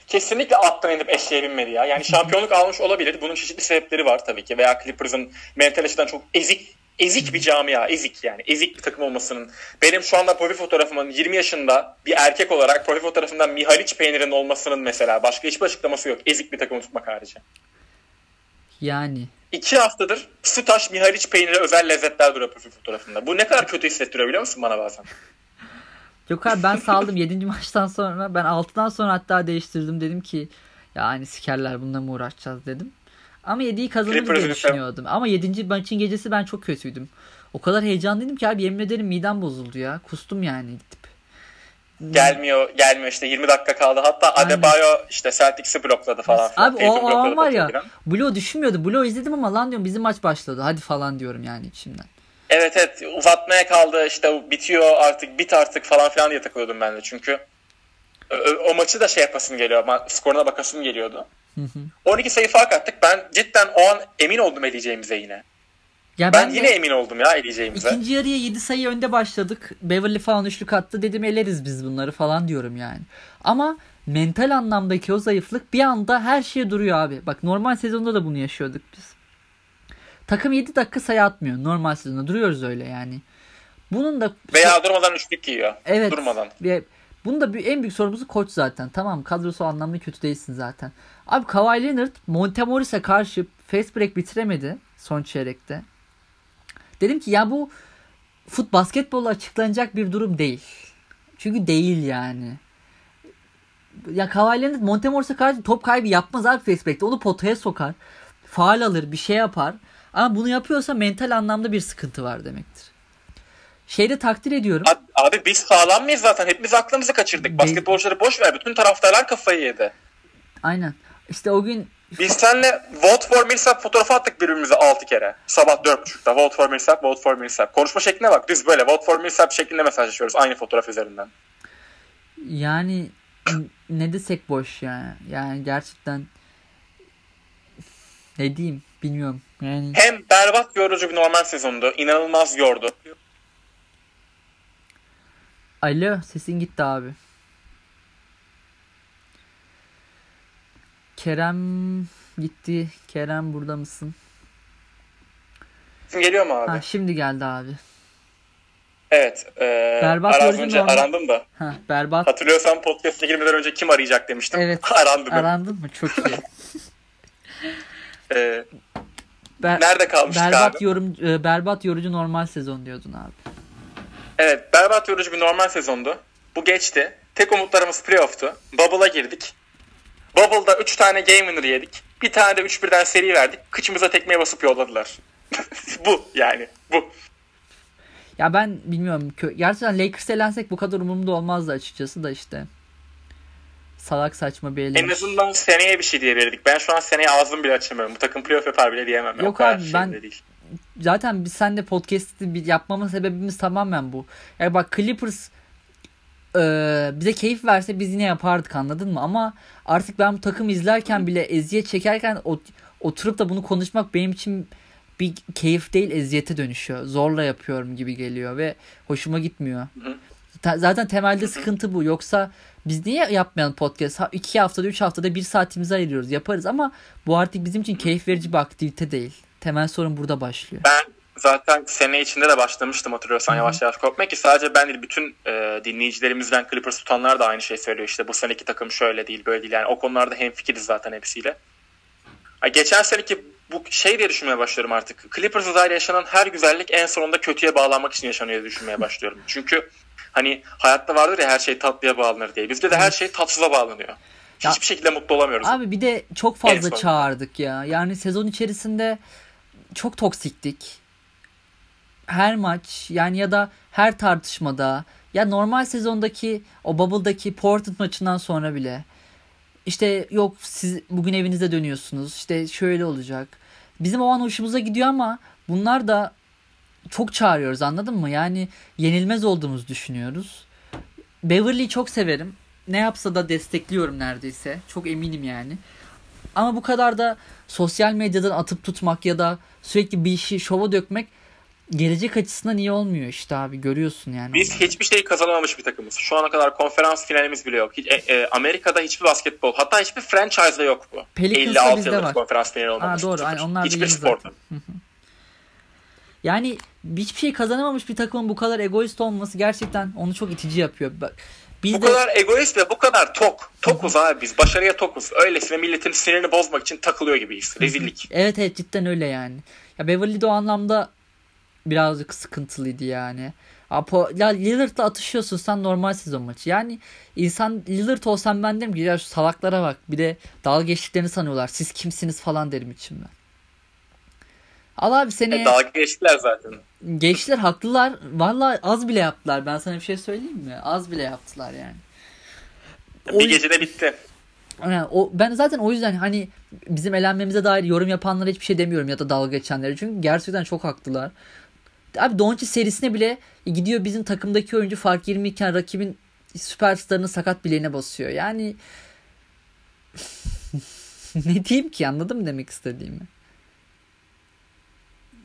Kesinlikle attan inip eşeğe binmedi ya. Yani şampiyonluk almış olabilir. Bunun çeşitli sebepleri var tabii ki. Veya Clippers'ın mental açıdan çok ezik ezik bir camia, ezik yani. Ezik bir takım olmasının. Benim şu anda profil fotoğrafımın 20 yaşında bir erkek olarak profil fotoğrafından Mihaliç peynirinin olmasının mesela başka hiçbir açıklaması yok. Ezik bir takım tutmak harici. Yani. İki haftadır Sütaş Mihaliç peyniri özel lezzetler duruyor profil fotoğrafında. Bu ne kadar kötü hissettiriyor biliyor musun bana bazen? Yok abi ben saldım 7. maçtan sonra. Ben 6'dan sonra hatta değiştirdim. Dedim ki yani sikerler bununla mı uğraşacağız dedim. Ama 7'yi kazanır diye düşünüyordum. Ama 7. maçın gecesi ben çok kötüydüm. O kadar heyecanlıydım ki abi yemin ederim midem bozuldu ya. Kustum yani gidip. Gelmiyor, gelmiyor işte 20 dakika kaldı. Hatta Aynen. Adebayo işte Celtics'i blokladı falan. Abi o, o an var ya. Blow düşünmüyordu. Blow izledim ama lan diyorum bizim maç başladı. Hadi falan diyorum yani içimden. Evet evet uzatmaya kaldı işte bitiyor artık bit artık falan filan diye takılıyordum ben de çünkü o, maçı da şey yapasım geliyor skoruna bakasım geliyordu. Hı hı. 12 sayı fark attık ben cidden o an emin oldum eleyeceğimize yine. Ya ben, ben yine emin oldum ya eleyeceğimize. İkinci yarıya 7 sayı önde başladık. Beverly falan üçlük attı dedim eleriz biz bunları falan diyorum yani. Ama mental anlamdaki o zayıflık bir anda her şeye duruyor abi. Bak normal sezonda da bunu yaşıyorduk biz. Takım 7 dakika sayı atmıyor normal sezonda. Duruyoruz öyle yani. Bunun da veya durmadan üçlük giyiyor. Evet. Durmadan. Ve bunun da en büyük sorumlusu koç zaten. Tamam kadrosu anlamda kötü değilsin zaten. Abi Kawhi Leonard Montemoris'e karşı fast break bitiremedi son çeyrekte. Dedim ki ya bu fut basketbolla açıklanacak bir durum değil. Çünkü değil yani. Ya Kawhi Leonard Montemoris'e karşı top kaybı yapmaz abi fast break'te. Onu potaya sokar. Faal alır bir şey yapar. Ama bunu yapıyorsa mental anlamda bir sıkıntı var demektir. Şeyde takdir ediyorum. Abi, abi biz sağlam mıyız zaten? Hepimiz aklımızı kaçırdık. Basketbolcuları boş ver. Bütün taraftarlar kafayı yedi. Aynen. İşte o gün biz seninle Vote for Millsap fotoğrafı attık birbirimize 6 kere. Sabah 4.30'da Vote for Millsap, Vote for Millsap. Konuşma şekline bak. Düz böyle Vote for Millsap şeklinde mesajlaşıyoruz aynı fotoğraf üzerinden. Yani ne desek boş ya. Yani gerçekten ne diyeyim bilmiyorum. Yani... Hem berbat yorucu bir normal sezondu. inanılmaz yordu. Alo sesin gitti abi. Kerem gitti. Kerem burada mısın? Sesim geliyor mu abi? Ha, şimdi geldi abi. Evet. E, berbat az önce normal... arandım da. Ha, berbat. Hatırlıyorsan podcast'e girmeden önce kim arayacak demiştim. Evet. Arandım. Arandın mı? Çok iyi. e, Ber- nerede kalmıştık berbat abi? Yorum, e, berbat yorucu normal sezon diyordun abi. Evet. Berbat yorucu bir normal sezondu. Bu geçti. Tek umutlarımız playoff'tu. Bubble'a girdik. Bubble'da 3 tane game winner yedik. Bir tane de 3-1'den seri verdik. Kıçımıza tekmeye basıp yolladılar. bu yani. Bu. Ya ben bilmiyorum. Gerçekten Lakers elensek bu kadar umurumda olmazdı açıkçası da işte. Salak saçma bir En azından seneye bir şey diyebilirdik. Ben şu an seneye ağzım bile açamıyorum. Bu takım playoff yapar bile diyemem. Yok abi şey ben değil. zaten biz seninle podcast'i yapmamın sebebimiz tamamen bu. Yani bak Clippers e, bize keyif verse biz yine yapardık anladın mı? Ama artık ben bu takım izlerken bile eziyet çekerken oturup da bunu konuşmak benim için bir keyif değil eziyete dönüşüyor. Zorla yapıyorum gibi geliyor ve hoşuma gitmiyor. Ta- zaten temelde sıkıntı bu. Yoksa biz niye yapmayalım podcast? Ha, iki haftada üç haftada bir saatimizi ayırıyoruz. Yaparız ama bu artık bizim için keyif verici bir aktivite değil. Temel sorun burada başlıyor. Ben zaten sene içinde de başlamıştım hatırlıyorsan Hı-hı. yavaş yavaş korkmak ki sadece ben değil bütün e, dinleyicilerimizden Clippers tutanlar da aynı şey söylüyor. İşte bu seneki takım şöyle değil böyle değil. Yani o konularda hemfikiriz zaten hepsiyle. Ha, geçen seneki bu şey diye düşünmeye başlıyorum artık. Clippers'a dair yaşanan her güzellik en sonunda kötüye bağlanmak için yaşanıyor diye düşünmeye başlıyorum. Çünkü hani hayatta vardır ya her şey tatlıya bağlanır diye. Bizde de her şey tatsıza bağlanıyor. Ya, Hiçbir şekilde mutlu olamıyoruz. Abi bir de çok fazla çağırdık ya. Yani sezon içerisinde çok toksiktik. Her maç yani ya da her tartışmada ya normal sezondaki o Bubble'daki Portland maçından sonra bile işte yok siz bugün evinize dönüyorsunuz işte şöyle olacak. Bizim o an hoşumuza gidiyor ama bunlar da çok çağırıyoruz anladın mı? Yani yenilmez olduğumuzu düşünüyoruz. Beverly'yi çok severim. Ne yapsa da destekliyorum neredeyse. Çok eminim yani. Ama bu kadar da sosyal medyadan atıp tutmak ya da sürekli bir işi şova dökmek gelecek açısından iyi olmuyor işte abi görüyorsun yani. Biz hiçbir şey kazanamamış bir takımız. Şu ana kadar konferans finalimiz bile yok. Hiç, e, e, Amerika'da hiçbir basketbol hatta hiçbir franchise'da yok bu. Pelicans'da 56 yıllık var. konferans finali olmamış. Ha, doğru yani onlar hiçbir sporda. Yani hiçbir şey kazanamamış bir takımın bu kadar egoist olması gerçekten onu çok itici yapıyor. Bak, biz bu de... kadar egoist ve bu kadar tok. Tokuz abi biz. Başarıya tokuz. Öylesine milletin sinirini bozmak için takılıyor gibiyiz. Rezillik. evet evet cidden öyle yani. Ya Beverly de o anlamda birazcık sıkıntılıydı yani. Apo, ya Lillard'la atışıyorsun sen normal sezon maçı. Yani insan Lillard olsam ben derim ki ya şu salaklara bak. Bir de dalga geçtiklerini sanıyorlar. Siz kimsiniz falan derim içimden. Al abi seni. E, dalga geçtiler zaten. Geçtiler haklılar. Valla az bile yaptılar. Ben sana bir şey söyleyeyim mi? Az bile yaptılar yani. O, bir gecede bitti. Yani o, ben zaten o yüzden hani bizim elenmemize dair yorum yapanlara hiçbir şey demiyorum ya da dalga geçenlere. Çünkü gerçekten çok haklılar. Abi Doncic serisine bile gidiyor bizim takımdaki oyuncu fark 20 iken rakibin süperstarını sakat bileğine basıyor. Yani ne diyeyim ki anladın mı demek istediğimi?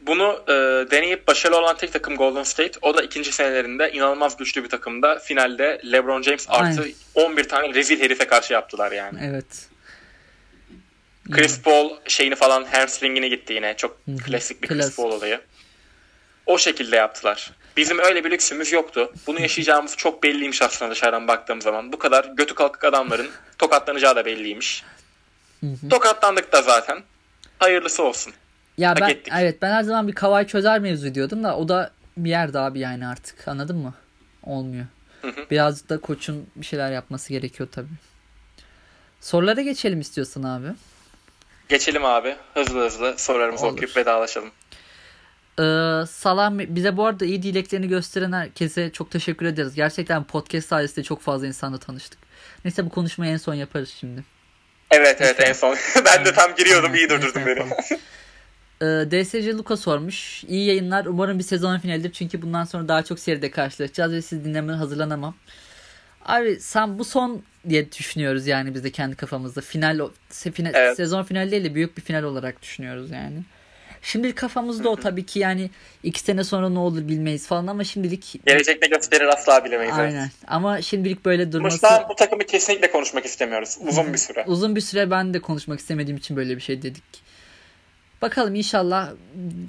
Bunu e, deneyip başarılı olan tek takım Golden State. O da ikinci senelerinde inanılmaz güçlü bir takımda. Finalde LeBron James artı Aynen. 11 tane rezil herife karşı yaptılar yani. Evet. Chris Paul şeyini falan hamstringini gitti yine. Çok Hı hı. klasik bir Klasik. Chris Paul olayı. O şekilde yaptılar. Bizim öyle bir lüksümüz yoktu. Bunu yaşayacağımız çok belliymiş aslında dışarıdan baktığım zaman. Bu kadar götü kalkık adamların tokatlanacağı da belliymiş. Tokatlandık da zaten. Hayırlısı olsun. Ya Hak ben ettik. evet ben her zaman bir Kavay çözer mevzu diyordum da o da bir yerde abi yani artık anladın mı? Olmuyor. Hı hı. Birazcık da koçun bir şeyler yapması gerekiyor tabii. Sorulara geçelim istiyorsan abi. Geçelim abi. Hızlı hızlı sorularımızı Olur. okuyup vedalaşalım. Ee, Salam bize bu arada iyi dileklerini gösteren herkese çok teşekkür ederiz. Gerçekten podcast sayesinde çok fazla insanla tanıştık. Neyse bu konuşmayı en son yaparız şimdi. Evet evet en son. ben de tam giriyordum. iyi en beni. yapalım. Ee, DSC Luka sormuş. İyi yayınlar. Umarım bir sezon finalidir. Çünkü bundan sonra daha çok seride karşılaşacağız ve siz dinlemeye hazırlanamam. Abi sen bu son diye düşünüyoruz yani biz de kendi kafamızda. Final, se- final Evet. sezon finali değil de büyük bir final olarak düşünüyoruz yani. Şimdilik kafamızda o tabii ki yani iki sene sonra ne olur bilmeyiz falan ama şimdilik Gelecek ne gösterir asla bilemeyiz. evet. aynen. Ama şimdilik böyle durması an bu takımı kesinlikle konuşmak istemiyoruz. Uzun bir süre. uzun bir süre ben de konuşmak istemediğim için böyle bir şey dedik. Bakalım inşallah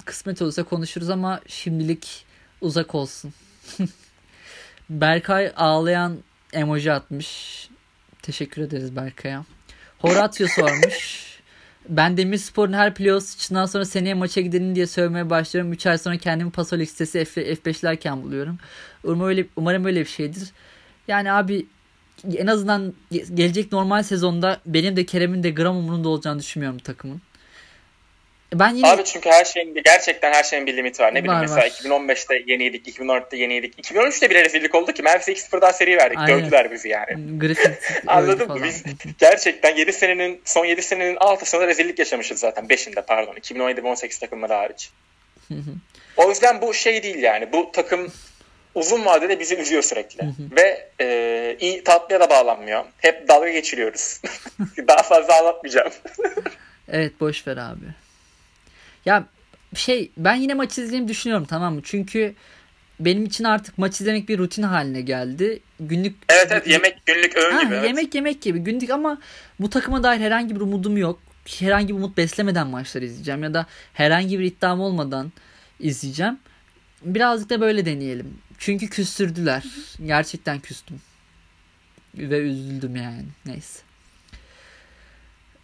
kısmet olursa konuşuruz ama şimdilik uzak olsun. Berkay ağlayan emoji atmış. Teşekkür ederiz Berkay'a. Horatio sormuş. Ben Demirspor'un her playoff sıçından sonra seneye maça gidelim diye söylemeye başlıyorum. 3 ay sonra kendimi paso listesi F- F5'lerken buluyorum. Umarım öyle, umarım öyle bir şeydir. Yani abi en azından ge- gelecek normal sezonda benim de Kerem'in de gram umurunda olacağını düşünmüyorum takımın. Ben yine Abi çünkü her şeyin gerçekten her şeyin bir limiti var. Ne bileyim mesela var. 2015'te yeniydik, 2014'te yeniydik. 2013'te bile rezillik oldu ki Memphis'e 2-0 daha seri verdik. Aynen. Dövdüler bizi yani. Anladın mı? Biz gerçekten 7 senenin son 7 senenin altısında rezillik yaşamışız zaten. 5'inde pardon. 2017 ve 18 takımları hariç. o yüzden bu şey değil yani. Bu takım uzun vadede bizi üzüyor sürekli. Ve e, iyi tatlıya da bağlanmıyor. Hep dalga geçiriyoruz. Daha fazla anlatmayacağım. Evet boş ver abi. Ya şey ben yine maç izleyeyim düşünüyorum tamam mı? Çünkü benim için artık maç izlemek bir rutin haline geldi. Günlük evet evet yemek günlük öğün Ha, gibi. evet. yemek yemek gibi günlük ama bu takıma dair herhangi bir umudum yok. Herhangi bir umut beslemeden maçları izleyeceğim ya da herhangi bir iddiam olmadan izleyeceğim. Birazcık da böyle deneyelim. Çünkü küstürdüler. Gerçekten küstüm. Ve üzüldüm yani. Neyse.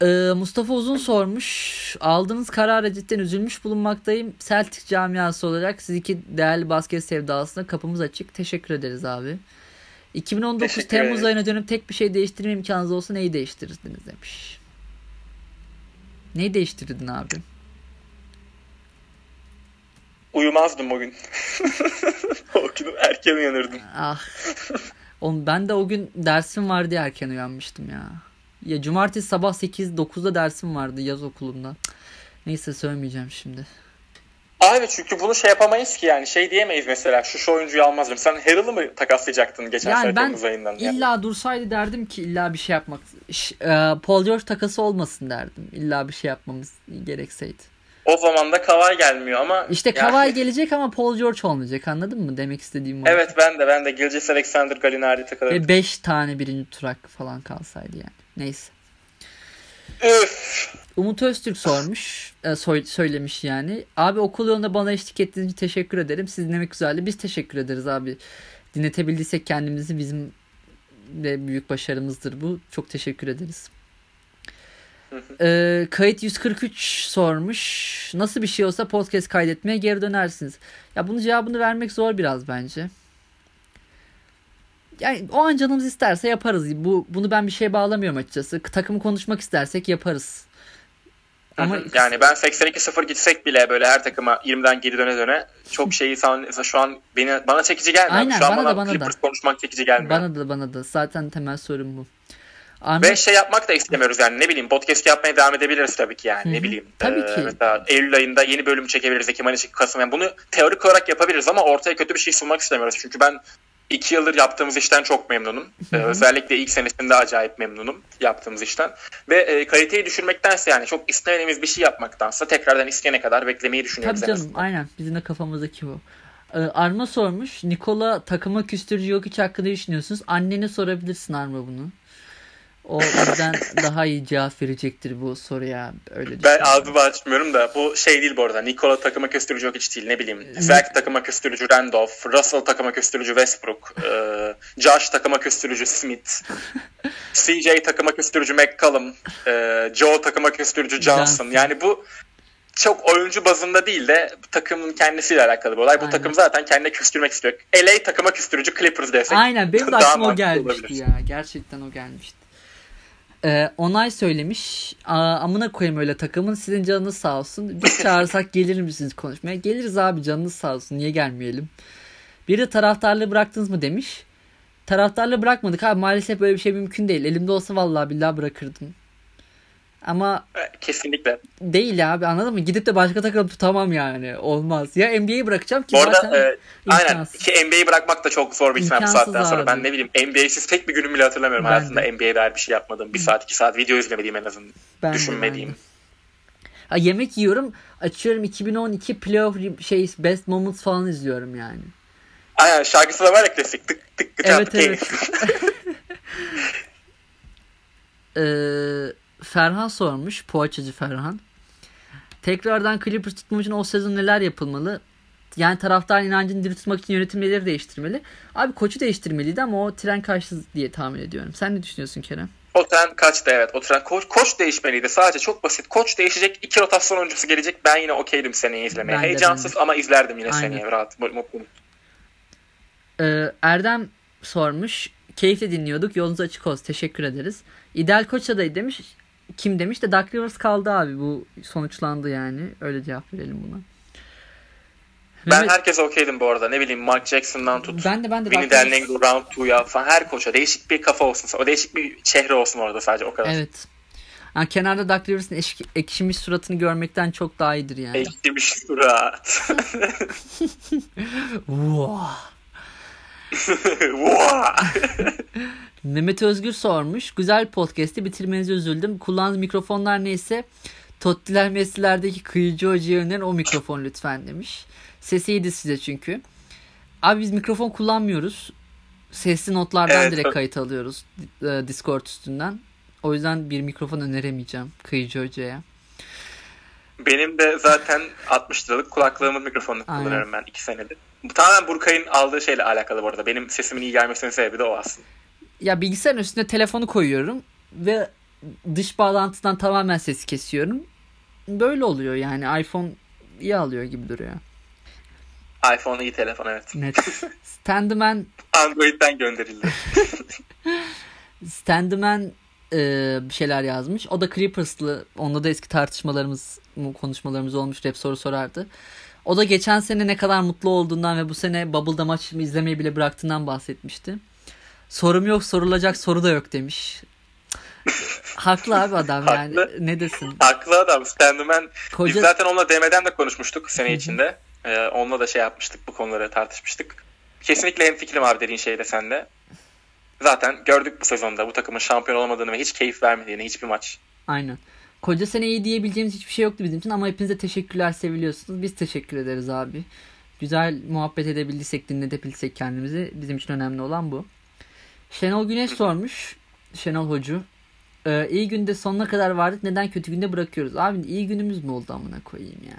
Ee, Mustafa Uzun sormuş. Aldığınız karara cidden üzülmüş bulunmaktayım. Celtic camiası olarak siz iki değerli basket sevdasına kapımız açık. Teşekkür ederiz abi. 2019 Teşekkür Temmuz ederim. ayına dönüp tek bir şey değiştirme imkanınız olsa neyi değiştirirdiniz demiş. Neyi değiştirirdin abi? Uyumazdım o gün. o gün erken uyanırdım. Ah. Oğlum ben de o gün dersim vardı diye erken uyanmıştım ya. Ya cumartesi sabah 8-9'da dersim vardı yaz okulunda. Neyse söylemeyeceğim şimdi. Abi çünkü bunu şey yapamayız ki yani şey diyemeyiz mesela şu şu oyuncuyu almazdım. Sen Harrell'ı mı takaslayacaktın geçen Yani sene Temmuz ayından? Yani? İlla dursaydı derdim ki illa bir şey yapmak. E, Paul George takası olmasın derdim. İlla bir şey yapmamız gerekseydi. O zaman da Kavay gelmiyor ama İşte yani- Kawhi gelecek ama Paul George olmayacak anladın mı? Demek istediğim o. Evet ben de ben de Gilgis Alexander Galinari takılırdım. Ve 5 tane birinci turak falan kalsaydı yani. Neyse. Üf. Umut Öztürk sormuş. e, soy- söylemiş yani. Abi okul yolunda bana eşlik ettiğiniz için teşekkür ederim. Siz dinlemek güzeldi. Biz teşekkür ederiz abi. Dinletebildiysek kendimizi bizim de büyük başarımızdır bu. Çok teşekkür ederiz. Ee, kayıt 143 sormuş. Nasıl bir şey olsa podcast kaydetmeye geri dönersiniz. Ya bunun cevabını vermek zor biraz bence. Yani o an canımız isterse yaparız. Bu bunu ben bir şeye bağlamıyorum açıkçası. Takımı konuşmak istersek yaparız. Ama yani ben 82-0 gitsek bile böyle her takıma 20'den geri döne döne çok şeyi şu an beni bana çekici gelmiyor. Aynen, şu an bana bana, da, bana da. Clippers konuşmak çekici gelmiyor. bana da bana da zaten temel sorun bu. Ahmet Ve şey yapmak da istemiyoruz yani ne bileyim podcast yapmaya devam edebiliriz tabii ki yani Hı hı. ne bileyim. Tabii Ee, ki. Mesela Eylül ayında yeni bölüm çekebiliriz Ekim ayı Kasım yani bunu teorik olarak yapabiliriz ama ortaya kötü bir şey sunmak istemiyoruz. Çünkü ben iki yıldır yaptığımız işten çok memnunum. Ee, özellikle ilk senesinde acayip memnunum yaptığımız işten. Ve e, kaliteyi düşürmektense yani çok istemediğimiz bir şey yapmaktansa tekrardan isteyene kadar beklemeyi düşünüyoruz. Tabii canım aynen bizim de kafamızdaki bu. Ee, Arma sormuş. Nikola takıma küstürücü yok hiç hakkında düşünüyorsunuz? Annene sorabilirsin Arma bunu. O yüzden daha iyi cevap verecektir bu soruya. Öyle ben ağzımı açmıyorum da bu şey değil bu arada. Nikola takıma küstürücü yok hiç değil ne bileyim. Zach takıma küstürücü Randolph, Russell takıma küstürücü Westbrook, e, Josh takıma küstürücü Smith, CJ takıma küstürücü McCollum, e, Joe takıma küstürücü Johnson. Yani bu çok oyuncu bazında değil de takımın kendisiyle alakalı bir olay. Bu Aynen. takım zaten kendine küstürmek istiyor. LA takıma küstürücü Clippers desek. Aynen benim de aklıma o gelmişti olabilir. ya. Gerçekten o gelmişti. Ee, onay söylemiş. Aa, amına koyayım öyle takımın sizin canınız sağ olsun. Biz çağırsak gelir misiniz konuşmaya? Geliriz abi canınız sağ olsun. Niye gelmeyelim? Biri de taraftarlığı bıraktınız mı demiş. Taraftarlığı bırakmadık abi. Maalesef böyle bir şey mümkün değil. Elimde olsa vallahi billahi bırakırdım. Ama kesinlikle değil abi anladın mı? Gidip de başka takım tutamam yani. Olmaz. Ya NBA'yi bırakacağım ki Bu arada, zaten e, aynen ki NBA'yi bırakmak da çok zor bir ihtimal bu saatten sonra. Abi. Ben ne bileyim NBA'siz tek bir günüm bile hatırlamıyorum ben hayatımda de. NBA'ye dair bir şey yapmadım. Bir saat iki saat video izlemediğim en azından. Ben düşünmediğim. De, ha, yemek yiyorum. Açıyorum 2012 playoff şey best moments falan izliyorum yani. Aynen şarkısı da var ya klasik. Tık tık tık evet, evet. Eee Ferhan sormuş. Poğaçacı Ferhan. Tekrardan Clippers tutmak için o sezon neler yapılmalı? Yani taraftar inancını diri tutmak için yönetimleri değiştirmeli. Abi koçu değiştirmeliydi ama o tren kaçtı diye tahmin ediyorum. Sen ne düşünüyorsun Kerem? O tren kaçtı evet. O tren koç, koç değişmeliydi. Sadece çok basit. Koç değişecek. iki rotasyon oyuncusu gelecek. Ben yine okeydim seneyi izlemeye. Ben Heyecansız de, ama izlerdim yine Aynen. seneye. Rahat. Mutlu. Ee, Erdem sormuş. Keyifle dinliyorduk. Yolunuz açık olsun. Teşekkür ederiz. İdeal koç adayı demiş kim demiş de Dark Rivers kaldı abi. Bu sonuçlandı yani. Öyle cevap verelim buna. Ben Mehmet... herkese okeydim bu arada. Ne bileyim Mark Jackson'dan tut. Ben de ben de. Vinny Del Negro, Round 2'ya falan her koça. Değişik bir kafa olsun. O değişik bir çehre olsun orada sadece o kadar. Evet. Yani kenarda Dark Rivers'ın ekşimiş suratını görmekten çok daha iyidir yani. Ekşimiş surat. Mehmet Özgür sormuş. Güzel podcast'i bitirmenize üzüldüm. Kullandığınız mikrofonlar neyse Tottiler Messi'lerdeki kıyıcı hocaya önerin o mikrofon lütfen demiş. Sesi iyiydi size çünkü. Abi biz mikrofon kullanmıyoruz. Sesli notlardan evet, direkt kayıt alıyoruz e, Discord üstünden. O yüzden bir mikrofon öneremeyeceğim kıyıcı hocaya. Benim de zaten 60 liralık kulaklığımın mikrofonunu kullanıyorum ben 2 senedir. Bu tamamen Burkay'ın aldığı şeyle alakalı bu arada. Benim sesimin iyi gelmesinin sebebi de o aslında ya bilgisayarın üstüne telefonu koyuyorum ve dış bağlantıdan tamamen sesi kesiyorum. Böyle oluyor yani iPhone iyi alıyor gibi duruyor. iPhone iyi telefon evet. Net. Standman Android'den gönderildi. Standman e, bir şeyler yazmış. O da Clippers'lı. Onda da eski tartışmalarımız, konuşmalarımız olmuş. Hep soru sorardı. O da geçen sene ne kadar mutlu olduğundan ve bu sene Bubble'da maç izlemeyi bile bıraktığından bahsetmişti. Sorum yok sorulacak soru da yok demiş. Haklı abi adam yani Haklı. ne desin. Haklı adam. Standman. Koca... Biz zaten onunla demeden de konuşmuştuk sene içinde. Ee, onunla da şey yapmıştık bu konuları tartışmıştık. Kesinlikle hem fikrim abi dediğin şeyde sende. Zaten gördük bu sezonda bu takımın şampiyon olamadığını ve hiç keyif vermediğini hiçbir maç. Aynen. Koca sene iyi diyebileceğimiz hiçbir şey yoktu bizim için ama hepinize teşekkürler seviliyorsunuz. Biz teşekkür ederiz abi. Güzel muhabbet edebildiysek, dinletebilsek kendimizi bizim için önemli olan bu. Şenol Güneş sormuş. Şenol Hocu. Ee, iyi günde sonuna kadar vardık. Neden kötü günde bırakıyoruz? Abi iyi günümüz mü oldu amına koyayım ya?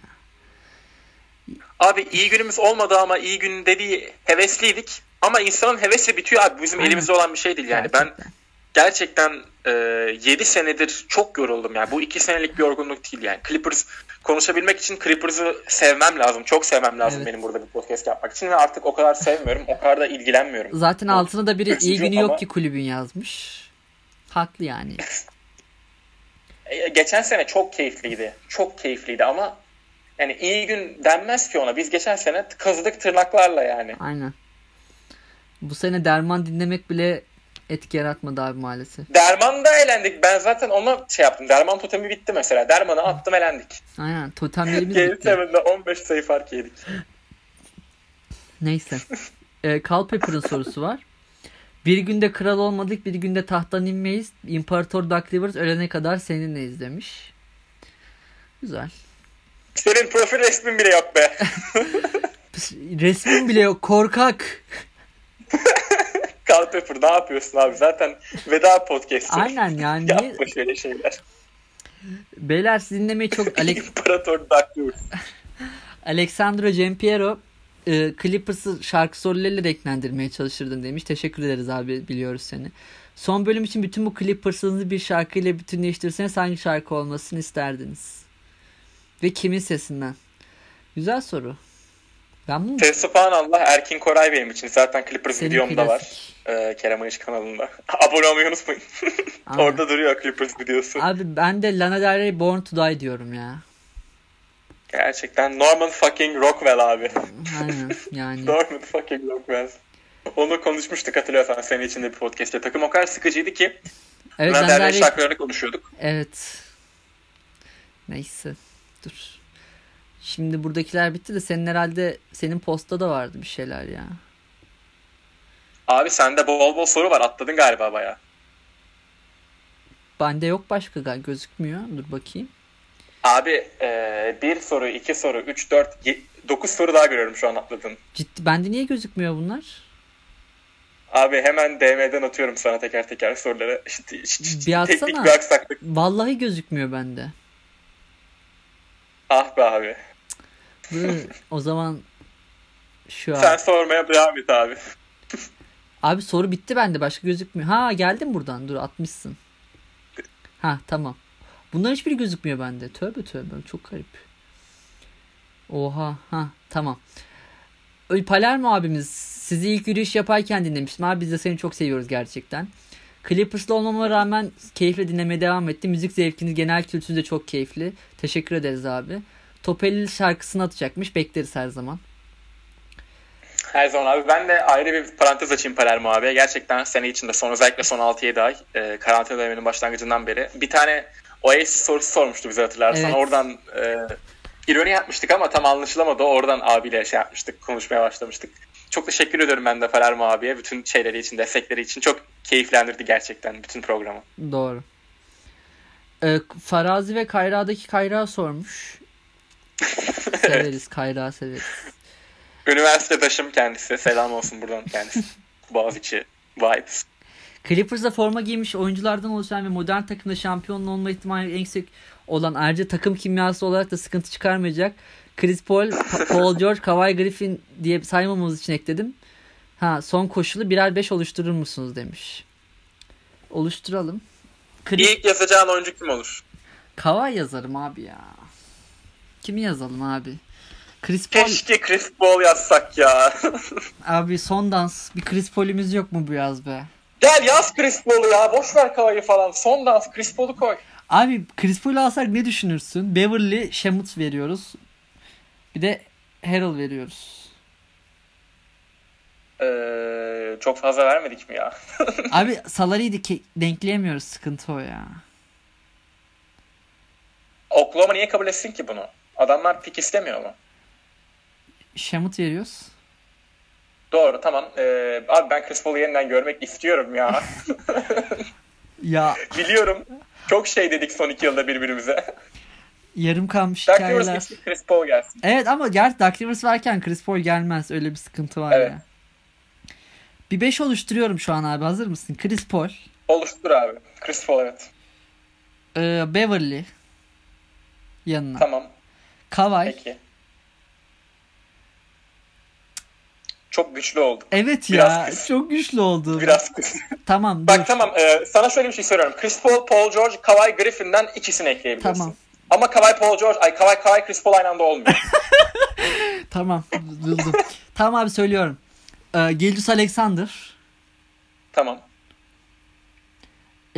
Abi iyi günümüz olmadı ama iyi gün dediği hevesliydik. Ama insanın hevesi bitiyor abi. Bizim Aynen. elimizde olan bir şey değil yani. Gerçekten. Ben gerçekten e, 7 senedir çok yoruldum yani. Bu 2 senelik bir yorgunluk değil yani. Clippers konuşabilmek için Clippers'ı sevmem lazım. Çok sevmem lazım evet. benim burada bir podcast yapmak için ve artık o kadar sevmiyorum. O kadar da ilgilenmiyorum. Zaten altına da biri iyi günü ama... yok ki kulübün yazmış. Haklı yani. E, geçen sene çok keyifliydi. Çok keyifliydi ama yani iyi gün denmez ki ona. Biz geçen sene kazıdık tırnaklarla yani. Aynen. Bu sene derman dinlemek bile etki yaratmadı abi maalesef. Derman'da elendik. Ben zaten ona şey yaptım. Derman totemi bitti mesela. Derman'ı attım elendik. Aynen. Totemlerimiz bitti. 7'de 15 sayı fark yedik. Neyse. e, Culpepper'ın sorusu var. Bir günde kral olmadık, bir günde tahttan inmeyiz. İmparator Duck Rivers ölene kadar seninleyiz demiş. Güzel. Senin profil resmin bile yok be. Resmin bile yok. Korkak. Culpepper ne yapıyorsun abi? Zaten veda podcast'ı. Aynen yani. Yapma şöyle şeyler. Beyler siz dinlemeyi çok... Alex... İmparator Rivers. Alexandro Giampiero e, Clippers'ı şarkı sorularıyla renklendirmeye çalışırdın demiş. Teşekkür ederiz abi biliyoruz seni. Son bölüm için bütün bu Clippers'ınızı bir şarkıyla bütünleştirseniz hangi şarkı olmasını isterdiniz? Ve kimin sesinden? Güzel soru. Ben bunu... Subhanallah Erkin Koray benim için. Zaten Clippers Senin videomda klasik. var. Ee, Kerem Ayış kanalında. Abone olmayı unutmayın. Orada duruyor Clippers videosu. Abi ben de Lana Del Rey Born to Die diyorum ya. Gerçekten Norman fucking Rockwell abi. Aynen yani. Norman fucking Rockwell. Onu konuşmuştuk hatırlıyorsan senin içinde bir podcast'te. Takım o kadar sıkıcıydı ki Evet Lana Del Rey... şarkılarını konuşuyorduk. Evet. Neyse. Dur. Şimdi buradakiler bitti de senin herhalde senin postta da vardı bir şeyler ya. Abi sende bol bol soru var. Atladın galiba baya. Bende yok başka gal gözükmüyor. Dur bakayım. Abi e, bir soru, iki soru, üç, dört, ye- dokuz soru daha görüyorum şu an atladın. Ciddi bende niye gözükmüyor bunlar? Abi hemen DM'den atıyorum sana teker teker soruları. Bir atsana. teknik bir aksaklık. Vallahi gözükmüyor bende. Ah be abi. O zaman şu an. Sen sormaya devam et abi. Abi soru bitti bende başka gözükmüyor. Ha geldim buradan dur atmışsın. Ha tamam. Bunların hiçbiri gözükmüyor bende. Tövbe tövbe çok garip. Oha ha tamam. Palermo abimiz sizi ilk yürüyüş yaparken dinlemiştim. Abi biz de seni çok seviyoruz gerçekten. Clippers'lı olmama rağmen keyifle dinlemeye devam etti. Müzik zevkiniz genel kültürünüz de çok keyifli. Teşekkür ederiz abi. Topelli şarkısını atacakmış. Bekleriz her zaman. Her zaman abi. Ben de ayrı bir parantez açayım Palermo abiye. Gerçekten sene içinde son özellikle son 6-7 ay e, karantina döneminin başlangıcından beri bir tane Oasis sorusu sormuştu bize hatırlarsan. Evet. Oradan e, ironi yapmıştık ama tam anlaşılamadı. Oradan abiyle şey yapmıştık. Konuşmaya başlamıştık. Çok teşekkür ediyorum ben de Palermo abiye. Bütün şeyleri için, destekleri için. Çok keyiflendirdi gerçekten bütün programı. Doğru. Ee, Farazi ve Kayra'daki Kayra sormuş. Severiz Kayra severiz. Üniversitedaşım kendisi. Selam olsun buradan kendisi. Boğaziçi Vibes. Clippers'da forma giymiş oyunculardan oluşan ve modern takımda şampiyon olma ihtimali en yüksek olan ayrıca takım kimyası olarak da sıkıntı çıkarmayacak. Chris Paul, Pa- Paul George, Kawhi Griffin diye saymamamız için ekledim. Ha son koşulu birer beş oluşturur musunuz demiş. Oluşturalım. Chris İlk yazacağın oyuncu kim olur? Kawhi yazarım abi ya. Kimi yazalım abi? Chris Paul Keşke Chris Paul yazsak ya. abi son dans. Bir Chris Paul'ümüz yok mu bu yaz be? Gel yaz Chris Paul'u ya. Boş ver Kavayı falan. Son dans Chris Paul'u koy. Abi Chris Paul'u alsak ne düşünürsün? Beverly, Shemut veriyoruz. Bir de Harrell veriyoruz. Ee, çok fazla vermedik mi ya? Abi salary'yi ki denkleyemiyoruz. Sıkıntı o ya. Oklahoma niye kabul etsin ki bunu? Adamlar pik istemiyor mu? Shemut veriyoruz. Doğru tamam. Ee, abi ben Chris Paul'u yeniden görmek istiyorum ya. Ya Biliyorum. Çok şey dedik son iki yılda birbirimize. yarım kalmış Dark hikayeler. gitsin Chris Paul gelsin. Evet ama gerçi Dark Rivers varken Chris Paul gelmez. Öyle bir sıkıntı var Evet. ya. Bir 5 oluşturuyorum şu an abi. Hazır mısın? Chris Paul, Oluştur abi. Chris Paul evet. e, Beverly yanına. Tamam. Kawhi. Peki. Çok güçlü oldu. Evet Biraz ya. kız. Çok güçlü oldu. Biraz kız. Tamam dur. Bak tamam e, sana şöyle bir şey söylüyorum. Chris Paul, Paul George, Kawhi Griffin'den ikisini ekleyebilirsin. Tamam. Ama Kawhi, Paul George, ay Kawhi, Kawhi, Chris Paul aynı anda olmuyor. Tamam. Buldum. tamam abi söylüyorum. Ee, Gildius Alexander. tamam.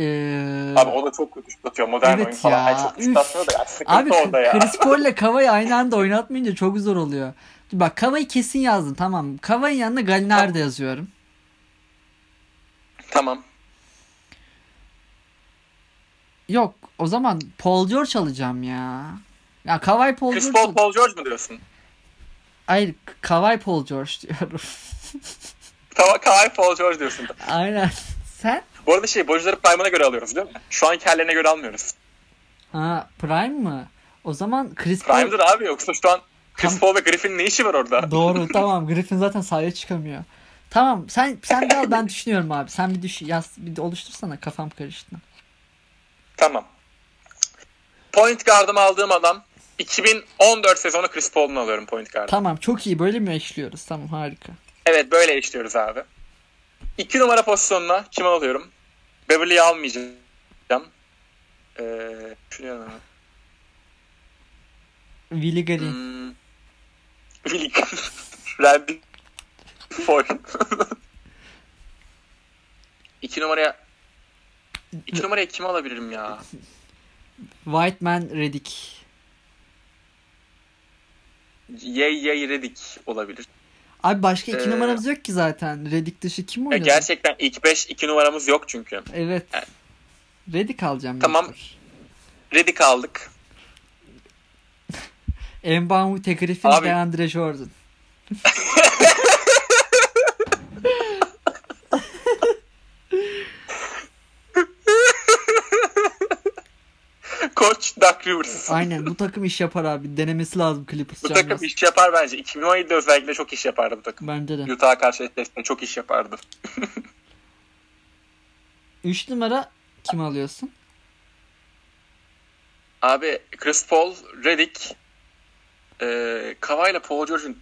Ee, Abi o da çok kötü. Modern Evet oyun falan. ya, Ay, çok atmıyor da ya. Sıkıntı Abi orada ya. Chris Paul ile Kawhi aynı anda oynatmayınca çok zor oluyor. Bak Kawhi kesin yazdım tamam. Kawhi'nin yanına Gallinari de yazıyorum. Tamam. Yok o zaman Paul George alacağım ya. Ya Kawhi Paul Chris George. Paul, Paul George mu diyorsun? Hayır Kawhi Paul George diyorum. Kawhi Paul George diyorsun. Aynen. Sen? Bu arada şey boyuncuları prime'ına göre alıyoruz değil mi? Şu anki hallerine göre almıyoruz. Ha Prime mı? O zaman Chris Paul... Prime'dır abi yoksa şu an Chris Paul ve Griffin'in ne işi var orada? Doğru tamam Griffin zaten sahaya çıkamıyor. Tamam sen sen de al ben düşünüyorum abi. Sen bir düş yaz bir de oluştursana kafam karıştı. Tamam. Point guard'ımı aldığım adam 2014 sezonu Chris Paul'unu alıyorum point guard'ı. Tamam çok iyi böyle mi eşliyoruz? Tamam harika. Evet böyle işliyoruz abi. 2 numara pozisyonuna kimi alıyorum? Beverly'i almayacağım. Ee, düşünüyorum hemen. Willie Green. Hmm. Willie Randy Foy. İki numaraya İki numaraya kimi alabilirim ya? White Man Redick. Yay Yay Redick olabilir. Abi başka iki Ee, numaramız yok ki zaten. Redick dışı kim Ya oynadı? gerçekten ilk 5 iki numaramız yok çünkü. Evet. Yani- Redick alacağım. Tamam. mecbur. Redick aldık. Mbamute Griffin, Abi- DeAndre Jordan. Koç Doug Rivers. Aynen bu takım iş yapar abi. Denemesi lazım Clippers Bu takım iş yapar bence. 2017'de özellikle çok iş yapardı bu takım. Bence de. Utah'a karşı eşleşmede çok iş yapardı. 3 numara kim alıyorsun? Abi Chris Paul, Redick, e, Kawhi ile Paul George'un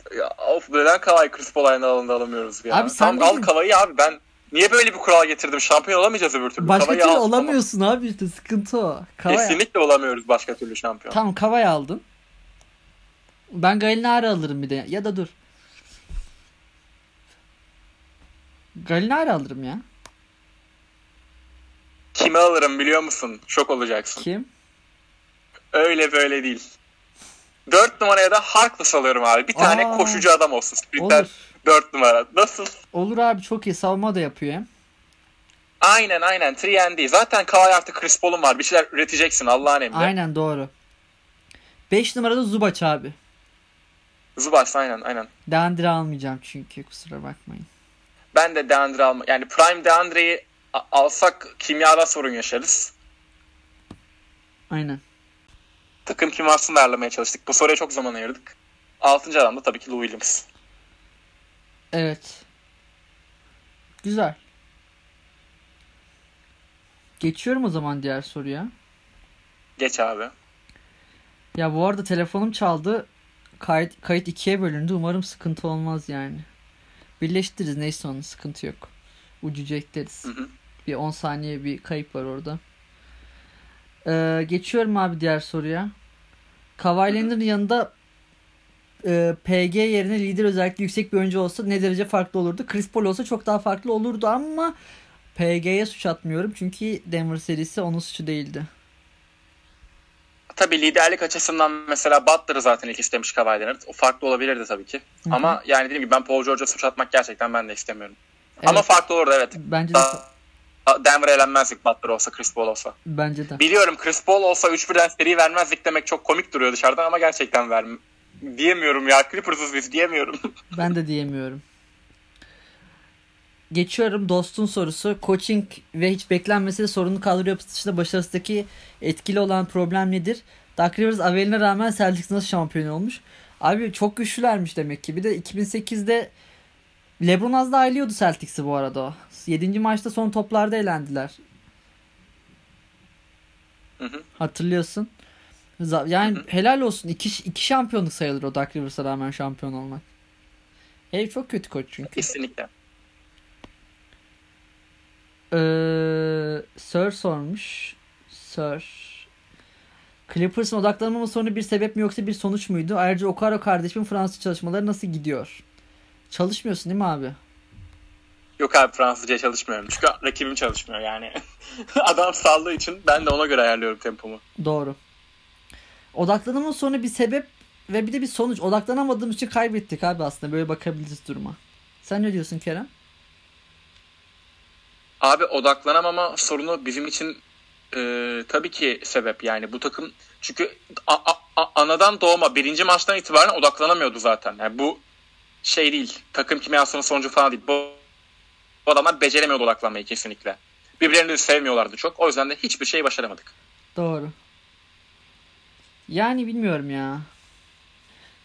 of neden Kawhi Chris Paul aynı alanda alamıyoruz ya. Abi sen tamam al. Kawhi'yi abi ben niye böyle bir kural getirdim? Şampiyon olamayacağız öbür türlü. Başka Kawhi'yi türlü olamıyorsun abi işte sıkıntı o. Tamam. Kavay, Kesinlikle olamıyoruz başka türlü şampiyon. tamam Kavay aldın. Ben Gallinari alırım bir de. Ya da dur. Gallinari alırım ya. Kimi alırım biliyor musun? Şok olacaksın. Kim? Öyle böyle değil. 4 numaraya da Harkless alıyorum abi. Bir tane Aa. koşucu adam olsun. Sprinter Olur. 4 numara. Nasıl? Olur abi çok iyi. Savunma da yapıyor hem. Aynen aynen 3 Zaten Kawhi artık Chris Paul'un var. Bir şeyler üreteceksin Allah'ın emri. Aynen doğru. 5 numarada Zubac abi. Zubac aynen aynen. Deandre almayacağım çünkü kusura bakmayın. Ben de Deandre alma. Yani Prime Deandre'yi alsak kimyada sorun yaşarız. Aynen. Takım kimyasını ayarlamaya çalıştık. Bu soruya çok zaman ayırdık. Altıncı adam da tabii ki Lou Williams. Evet. Güzel. Geçiyorum o zaman diğer soruya. Geç abi. Ya bu arada telefonum çaldı. Kayıt, kayıt ikiye bölündü. Umarım sıkıntı olmaz yani. Birleştiririz neyse onun sıkıntı yok. Ucuca ekleriz. Hı hı. Bir 10 saniye bir kayıp var orada. Ee, geçiyorum abi diğer soruya. Kawhi yanında e, PG yerine lider özellikle yüksek bir oyuncu olsa ne derece farklı olurdu? Chris Paul olsa çok daha farklı olurdu ama PG'ye suç atmıyorum çünkü Denver serisi onun suçu değildi. Tabii liderlik açısından mesela Butler'ı zaten ilk istemiş Kawhi Leonard. O farklı olabilirdi tabii ki. Hı hı. Ama yani dediğim gibi ben Paul George'a suç atmak gerçekten ben de istemiyorum. Evet, Ama farklı olurdu evet. bence de Denver elenmezdik Butler olsa, Chris Paul olsa. bence de. Biliyorum Chris Paul olsa 3-1'den seri vermezdik demek çok komik duruyor dışarıdan ama gerçekten ver diyemiyorum ya. Clippers'ız biz diyemiyorum. Ben de diyemiyorum. Geçiyorum dostun sorusu. Coaching ve hiç beklenmese de sorunlu kadro yapısı dışında başarısındaki etkili olan problem nedir? Doug Rivers aveline rağmen Celtics nasıl şampiyon olmuş? Abi çok güçlülermiş demek ki. Bir de 2008'de LeBron az daha ayılıyordu Celtics'i bu arada o. 7. maçta son toplarda elendiler. Hı hı. Hatırlıyorsun. Yani helal olsun. İki, iki şampiyonluk sayılır o Doug Rivers'a rağmen şampiyon olmak. Ev çok kötü koç çünkü. Kesinlikle. Ee, Sir sormuş. Sir. Clippers'ın odaklanmama sorunu bir sebep mi yoksa bir sonuç muydu? Ayrıca Okaro kardeşimin Fransız çalışmaları nasıl gidiyor? Çalışmıyorsun değil mi abi? Yok abi Fransızca çalışmıyorum. Çünkü rakibim çalışmıyor yani. Adam saldığı için ben de ona göre ayarlıyorum tempomu. Doğru. Odaklanmama sorunu bir sebep ve bir de bir sonuç. Odaklanamadığımız için kaybettik abi aslında. Böyle bakabiliriz duruma. Sen ne diyorsun Kerem? Abi odaklanamama sorunu bizim için e, tabii ki sebep yani bu takım çünkü a- a- a- anadan doğma birinci maçtan itibaren odaklanamıyordu zaten. Yani bu şey değil takım kimyasının sonucu falan değil. Bu O adamlar beceremiyordu odaklanmayı kesinlikle. Birbirlerini de sevmiyorlardı çok. O yüzden de hiçbir şey başaramadık. Doğru. Yani bilmiyorum ya.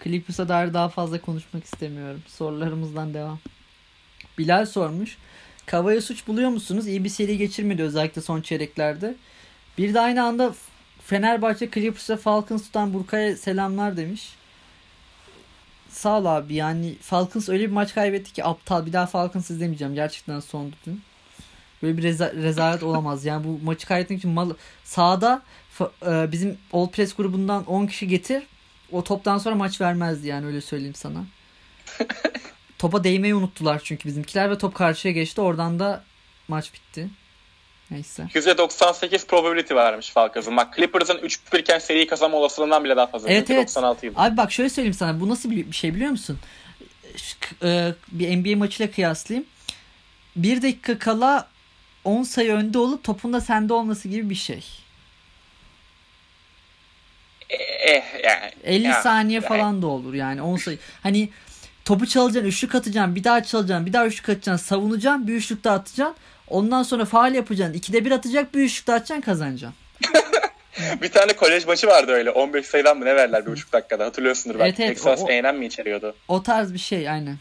Clippers'a dair daha fazla konuşmak istemiyorum. Sorularımızdan devam. Bilal sormuş. Kavaya suç buluyor musunuz? İyi bir seri geçirmedi özellikle son çeyreklerde. Bir de aynı anda Fenerbahçe Clippers'a Falcons tutan Burkay'a selamlar demiş. Sağ ol abi yani Falcons öyle bir maç kaybetti ki aptal bir daha Falcons izlemeyeceğim. Gerçekten son bütün. Böyle bir reza- rezalet olamaz. Yani bu maçı kaybetmek için mal sahada bizim Old Press grubundan 10 kişi getir. O toptan sonra maç vermezdi yani öyle söyleyeyim sana. Topa değmeyi unuttular çünkü bizimkiler ve top karşıya geçti. Oradan da maç bitti. Neyse. %98 probability varmış Falcons'ın. Bak Clippers'ın 3-1 iken seri kazanma olasılığından bile daha fazla. Evet evet. 96 yıl. Abi bak şöyle söyleyeyim sana. Bu nasıl bir şey biliyor musun? E, bir NBA maçıyla kıyaslayayım. Bir dakika kala 10 sayı önde olup topun da sende olması gibi bir şey. Eh, yani, 50 ya, saniye yani. falan da olur yani 10 sayı. Hani topu çalacaksın, üçlük atacaksın, bir daha çalacaksın, bir daha üçlük atacaksın, savunacaksın, bir üçlük daha atacaksın. Ondan sonra faal yapacaksın. İkide bir atacak, bir üçlük daha atacaksın, kazanacaksın. bir tane kolej maçı vardı öyle. 15 sayıdan mı ne verler bir buçuk dakikada hatırlıyorsundur belki. Evet, evet, Texas A&M mi içeriyordu? O tarz bir şey aynen.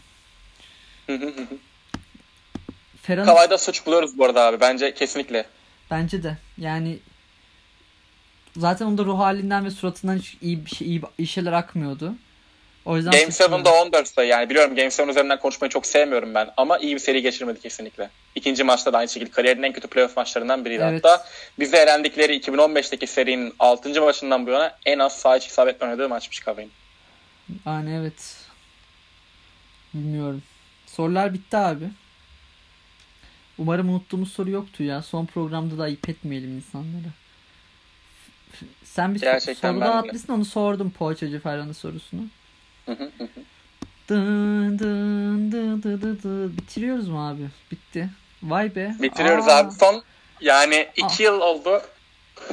Ferhan... Kavayda suç buluyoruz bu arada abi. Bence kesinlikle. Bence de. Yani zaten onda ruh halinden ve suratından hiç iyi, bir şey, iyi, iyi şeyler akmıyordu. O yüzden Game 7'da 14 sayı yani biliyorum Game 7 üzerinden konuşmayı çok sevmiyorum ben ama iyi bir seri geçirmedi kesinlikle. İkinci maçta da aynı şekilde kariyerinin en kötü playoff maçlarından biriydi evet. hatta. Bize elendikleri 2015'teki serinin 6. maçından bu yana en az sağ içi isabet oynadığı maçmış Kavay'ın. Yani evet. Bilmiyorum. Sorular bitti abi. Umarım unuttuğumuz soru yoktu ya. Son programda da ayıp etmeyelim insanlara. Sen bir Gerçekten soru daha atmışsın onu sordum Poğaçacı Ferhan'ın sorusunu. dın dın dın dın dın dın. Bitiriyoruz mu abi? Bitti. Vay be. Bitiriyoruz Aa. abi. Son yani iki Aa. yıl oldu.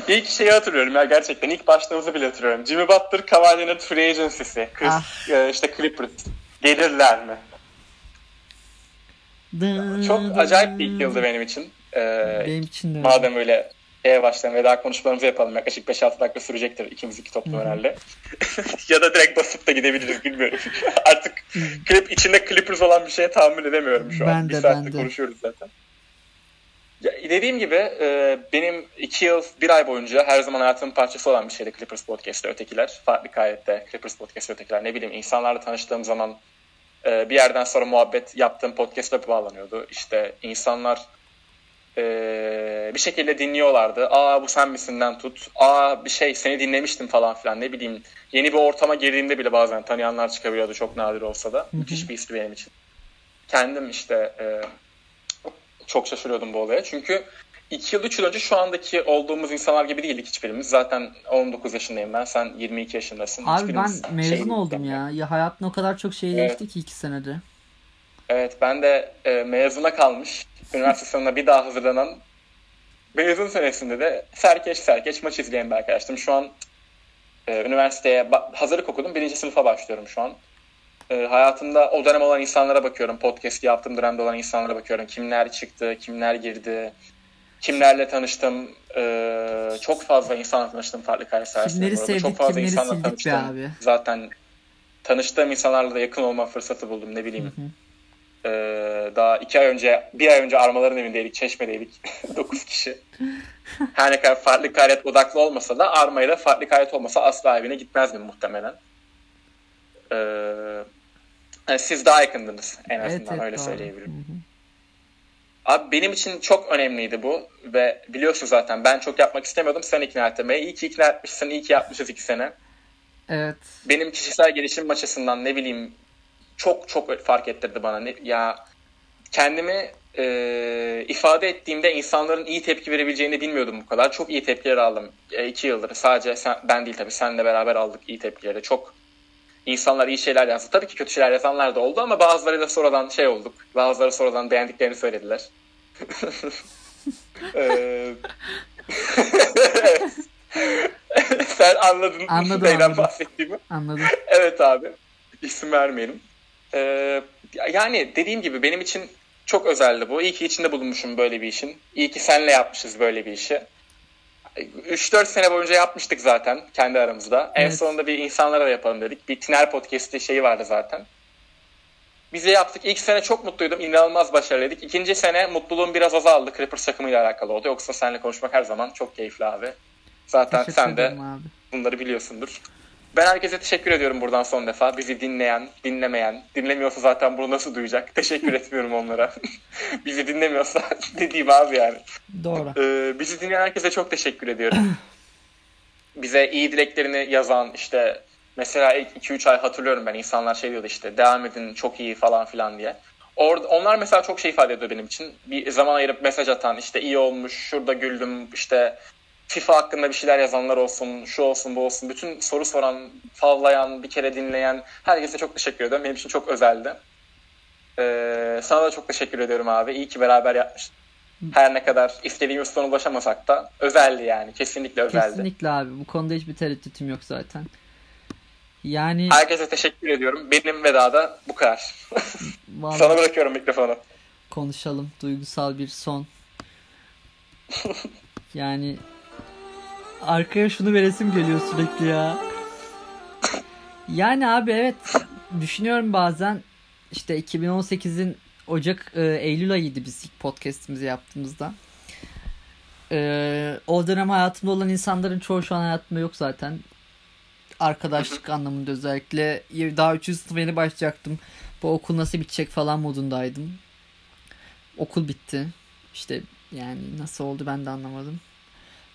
İlk şeyi hatırlıyorum ya gerçekten. ilk başladığımızı bile hatırlıyorum. Jimmy Butler, Kawhi Free Agency'si. Chris, ah. e, işte Clippers. Gelirler mi? Çok acayip bir ilk yıldı benim için. Ee, benim için de. Madem öyle şeye başlayalım ve daha konuşmalarımızı yapalım. Yaklaşık 5-6 dakika sürecektir ikimiz iki toplu herhalde. ya da direkt basıp da gidebiliriz bilmiyorum. Artık klip içinde Clippers olan bir şeye tahammül edemiyorum şu ben an. De, bir saattir konuşuyoruz zaten. Ya, dediğim gibi e, benim iki yıl, bir ay boyunca her zaman hayatımın parçası olan bir şeydi Clippers Podcast'te ötekiler. Farklı kayette Clippers Podcast'te ötekiler. Ne bileyim insanlarla tanıştığım zaman e, bir yerden sonra muhabbet yaptığım podcast'e bağlanıyordu. İşte insanlar e, bir şekilde dinliyorlardı. Aa bu sen misinden tut. Aa bir şey seni dinlemiştim falan filan ne bileyim. Yeni bir ortama girdiğimde bile bazen tanıyanlar çıkabiliyordu çok nadir olsa da. Müthiş bir histi benim için. Kendim işte e, çok şaşırıyordum bu olaya. Çünkü 2 yıl 3 yıl önce şu andaki olduğumuz insanlar gibi değildik hiçbirimiz. Zaten 19 yaşındayım ben. Sen 22 yaşındasın. Abi ben mezun şey oldum ya. Ya hayatın o kadar çok şey değişti evet. ki 2 senede. Evet ben de e, mezuna kalmış. Üniversite sınavına bir daha hazırlanan mezun senesinde de serkeş serkeş maç izleyen bir arkadaştım. Şu an e, üniversiteye hazırlık okudum. Birinci sınıfa başlıyorum şu an. E, hayatımda o dönem olan insanlara bakıyorum. Podcast yaptığım dönemde olan insanlara bakıyorum. Kimler çıktı, kimler girdi, kimlerle tanıştım. Ee, çok fazla insanla tanıştım farklı kariyer sayesinde. sevdik, çok fazla insanla tanıştım. Abi. Zaten tanıştığım insanlarla da yakın olma fırsatı buldum ne bileyim. Hı hı. Ee, daha iki ay önce, bir ay önce Armaların evindeydik, Çeşme'deydik. dokuz kişi. Her ne kadar farklı gayret odaklı olmasa da Arma'yla farklı gayret olmasa asla evine gitmezdim muhtemelen. Ee, yani siz daha yakındınız en azından evet, evet, öyle doğru. söyleyebilirim. Hı hı. Abi benim için çok önemliydi bu ve biliyorsun zaten ben çok yapmak istemiyordum sen ikna ettin beni. İyi ki ikna etmişsin, iyi ki yapmışız iki sene. Evet. Benim kişisel gelişim açısından ne bileyim çok çok fark ettirdi bana. Ne, ya kendimi e, ifade ettiğimde insanların iyi tepki verebileceğini bilmiyordum bu kadar. Çok iyi tepkiler aldım. E, iki yıldır sadece sen, ben değil tabii senle beraber aldık iyi tepkileri. Çok insanlar iyi şeyler yazdı. Tabii ki kötü şeyler yazanlar da oldu ama bazıları da sonradan şey olduk. Bazıları sonradan beğendiklerini söylediler. Sen anladın anladım, neyden anladım. bahsettiğimi. Anladım. Evet abi. İsim vermeyelim. Ee, yani dediğim gibi benim için Çok özeldi bu. İyi ki içinde bulunmuşum böyle bir işin. İyi ki senle yapmışız böyle bir işi. 3-4 sene boyunca yapmıştık zaten kendi aramızda. Evet. En sonunda bir insanlara da yapalım dedik. Bir Tiner Podcast'ı şeyi vardı zaten. Bize yaptık. İlk sene çok mutluydum. İnanılmaz başarılıydık. İkinci sene mutluluğum biraz azaldı. Clippers takımıyla alakalı oldu. Yoksa seninle konuşmak her zaman çok keyifli abi. Zaten teşekkür sen de abi. bunları biliyorsundur. Ben herkese teşekkür ediyorum buradan son defa. Bizi dinleyen, dinlemeyen, dinlemiyorsa zaten bunu nasıl duyacak? Teşekkür etmiyorum onlara. bizi dinlemiyorsa dediğim abi yani. Doğru. Ee, bizi dinleyen herkese çok teşekkür ediyorum. Bize iyi dileklerini yazan işte mesela ilk 2-3 ay hatırlıyorum ben insanlar şey diyordu işte devam edin çok iyi falan filan diye. Orada, onlar mesela çok şey ifade ediyor benim için. Bir zaman ayırıp mesaj atan işte iyi olmuş, şurada güldüm, işte FIFA hakkında bir şeyler yazanlar olsun, şu olsun, bu olsun. Bütün soru soran, favlayan, bir kere dinleyen herkese çok teşekkür ediyorum. Benim için çok özeldi. Ee, sana da çok teşekkür ediyorum abi. İyi ki beraber yapmıştık. Her ne kadar istediğimiz sona ulaşamasak da özeldi yani. Kesinlikle özeldi. Kesinlikle abi. Bu konuda hiçbir tereddütüm yok zaten. Yani... Herkese teşekkür ediyorum. Benim veda da bu kadar. Sana bırakıyorum mikrofonu. Konuşalım. Duygusal bir son. yani arkaya şunu veresim geliyor sürekli ya. Yani abi evet düşünüyorum bazen işte 2018'in Ocak e, Eylül ayıydı biz ilk podcast'imizi yaptığımızda. E, o dönem hayatımda olan insanların çoğu şu an hayatımda yok zaten. Arkadaşlık anlamında özellikle daha 3. sınıfa yeni başlayacaktım. Bu okul nasıl bitecek falan modundaydım. Okul bitti. İşte yani nasıl oldu ben de anlamadım.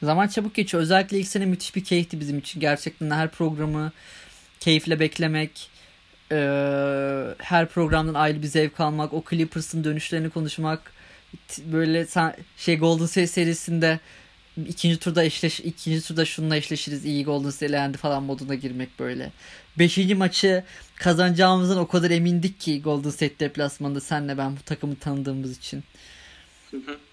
Zaman çabuk geçiyor. Özellikle ilk sene müthiş bir keyifti bizim için. Gerçekten her programı keyifle beklemek, e, her programdan ayrı bir zevk almak, o Clippers'ın dönüşlerini konuşmak, böyle şey Golden State serisinde ikinci turda eşleş ikinci turda şununla eşleşiriz iyi Golden State falan moduna girmek böyle. Beşinci maçı kazanacağımızdan o kadar emindik ki Golden State deplasmanında senle ben bu takımı tanıdığımız için.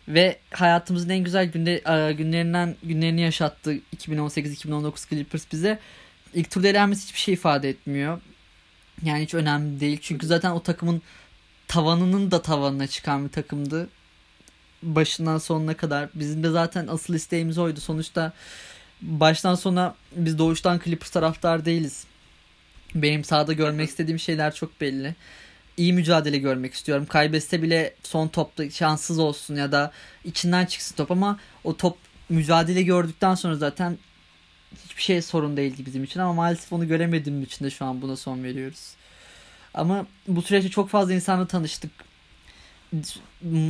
Ve hayatımızın en güzel günde, e, günlerinden günlerini yaşattı 2018-2019 Clippers bize. İlk turda elenmesi hiçbir şey ifade etmiyor. Yani hiç önemli değil. Çünkü zaten o takımın tavanının da tavanına çıkan bir takımdı. Başından sonuna kadar. Bizim de zaten asıl isteğimiz oydu. Sonuçta baştan sona biz doğuştan Clippers taraftar değiliz. Benim sahada görmek istediğim şeyler çok belli iyi mücadele görmek istiyorum. Kaybetse bile son topta şanssız olsun ya da içinden çıksın top ama o top mücadele gördükten sonra zaten hiçbir şey sorun değildi bizim için ama maalesef onu göremediğim için de şu an buna son veriyoruz. Ama bu süreçte çok fazla insanla tanıştık.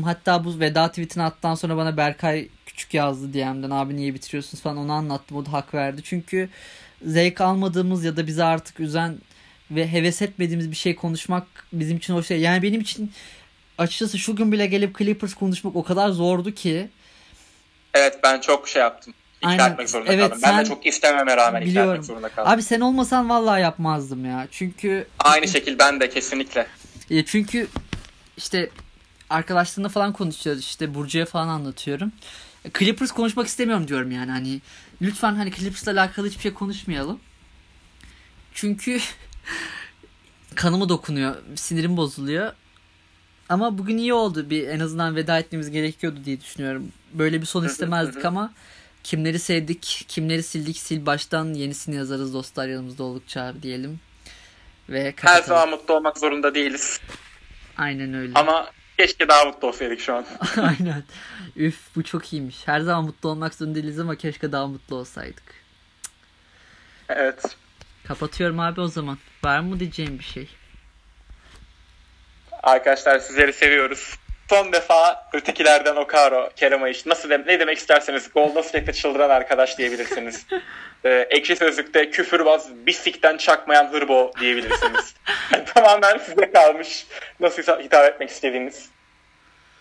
Hatta bu veda tweetini attıktan sonra bana Berkay küçük yazdı DM'den abi niye bitiriyorsunuz falan onu anlattım o da hak verdi. Çünkü zevk almadığımız ya da bizi artık üzen ve heves etmediğimiz bir şey konuşmak bizim için o şey. Yani benim için açıkçası şu gün bile gelip Clippers konuşmak o kadar zordu ki. Evet ben çok şey yaptım. İkna Aynen. etmek zorunda evet, kaldım. Ben de çok istememe rağmen biliyorum. ikna etmek zorunda kaldım. Abi sen olmasan vallahi yapmazdım ya. Çünkü aynı şekil ben de kesinlikle. Ya çünkü işte arkadaşlarımla falan konuşuyoruz işte Burcu'ya falan anlatıyorum. Clippers konuşmak istemiyorum diyorum yani hani lütfen hani Clippers'la alakalı hiçbir şey konuşmayalım. Çünkü kanımı dokunuyor. Sinirim bozuluyor. Ama bugün iyi oldu. Bir en azından veda etmemiz gerekiyordu diye düşünüyorum. Böyle bir son istemezdik ama kimleri sevdik, kimleri sildik, sil baştan yenisini yazarız dostlar yanımızda oldukça diyelim. Ve Her zaman mutlu olmak zorunda değiliz. Aynen öyle. Ama keşke daha mutlu olsaydık şu an. Aynen. Üf bu çok iyiymiş. Her zaman mutlu olmak zorunda değiliz ama keşke daha mutlu olsaydık. Evet. Kapatıyorum abi o zaman. Var mı diyeceğim bir şey? Arkadaşlar sizleri seviyoruz. Son defa ötekilerden Okaro, Kerem Ayış nasıl de, ne demek isterseniz Golden State'de çıldıran arkadaş diyebilirsiniz. ee, ekşi sözlükte küfürbaz, bisikten çakmayan hırbo diyebilirsiniz. yani, tamamen size kalmış nasıl hitap etmek istediğiniz.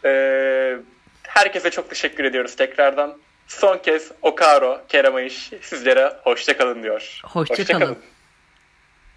Ee, herkese çok teşekkür ediyoruz tekrardan. Son kez Okaro, Kerem Ayış sizlere hoşça kalın diyor. Hoşça, hoşça kalın. kalın.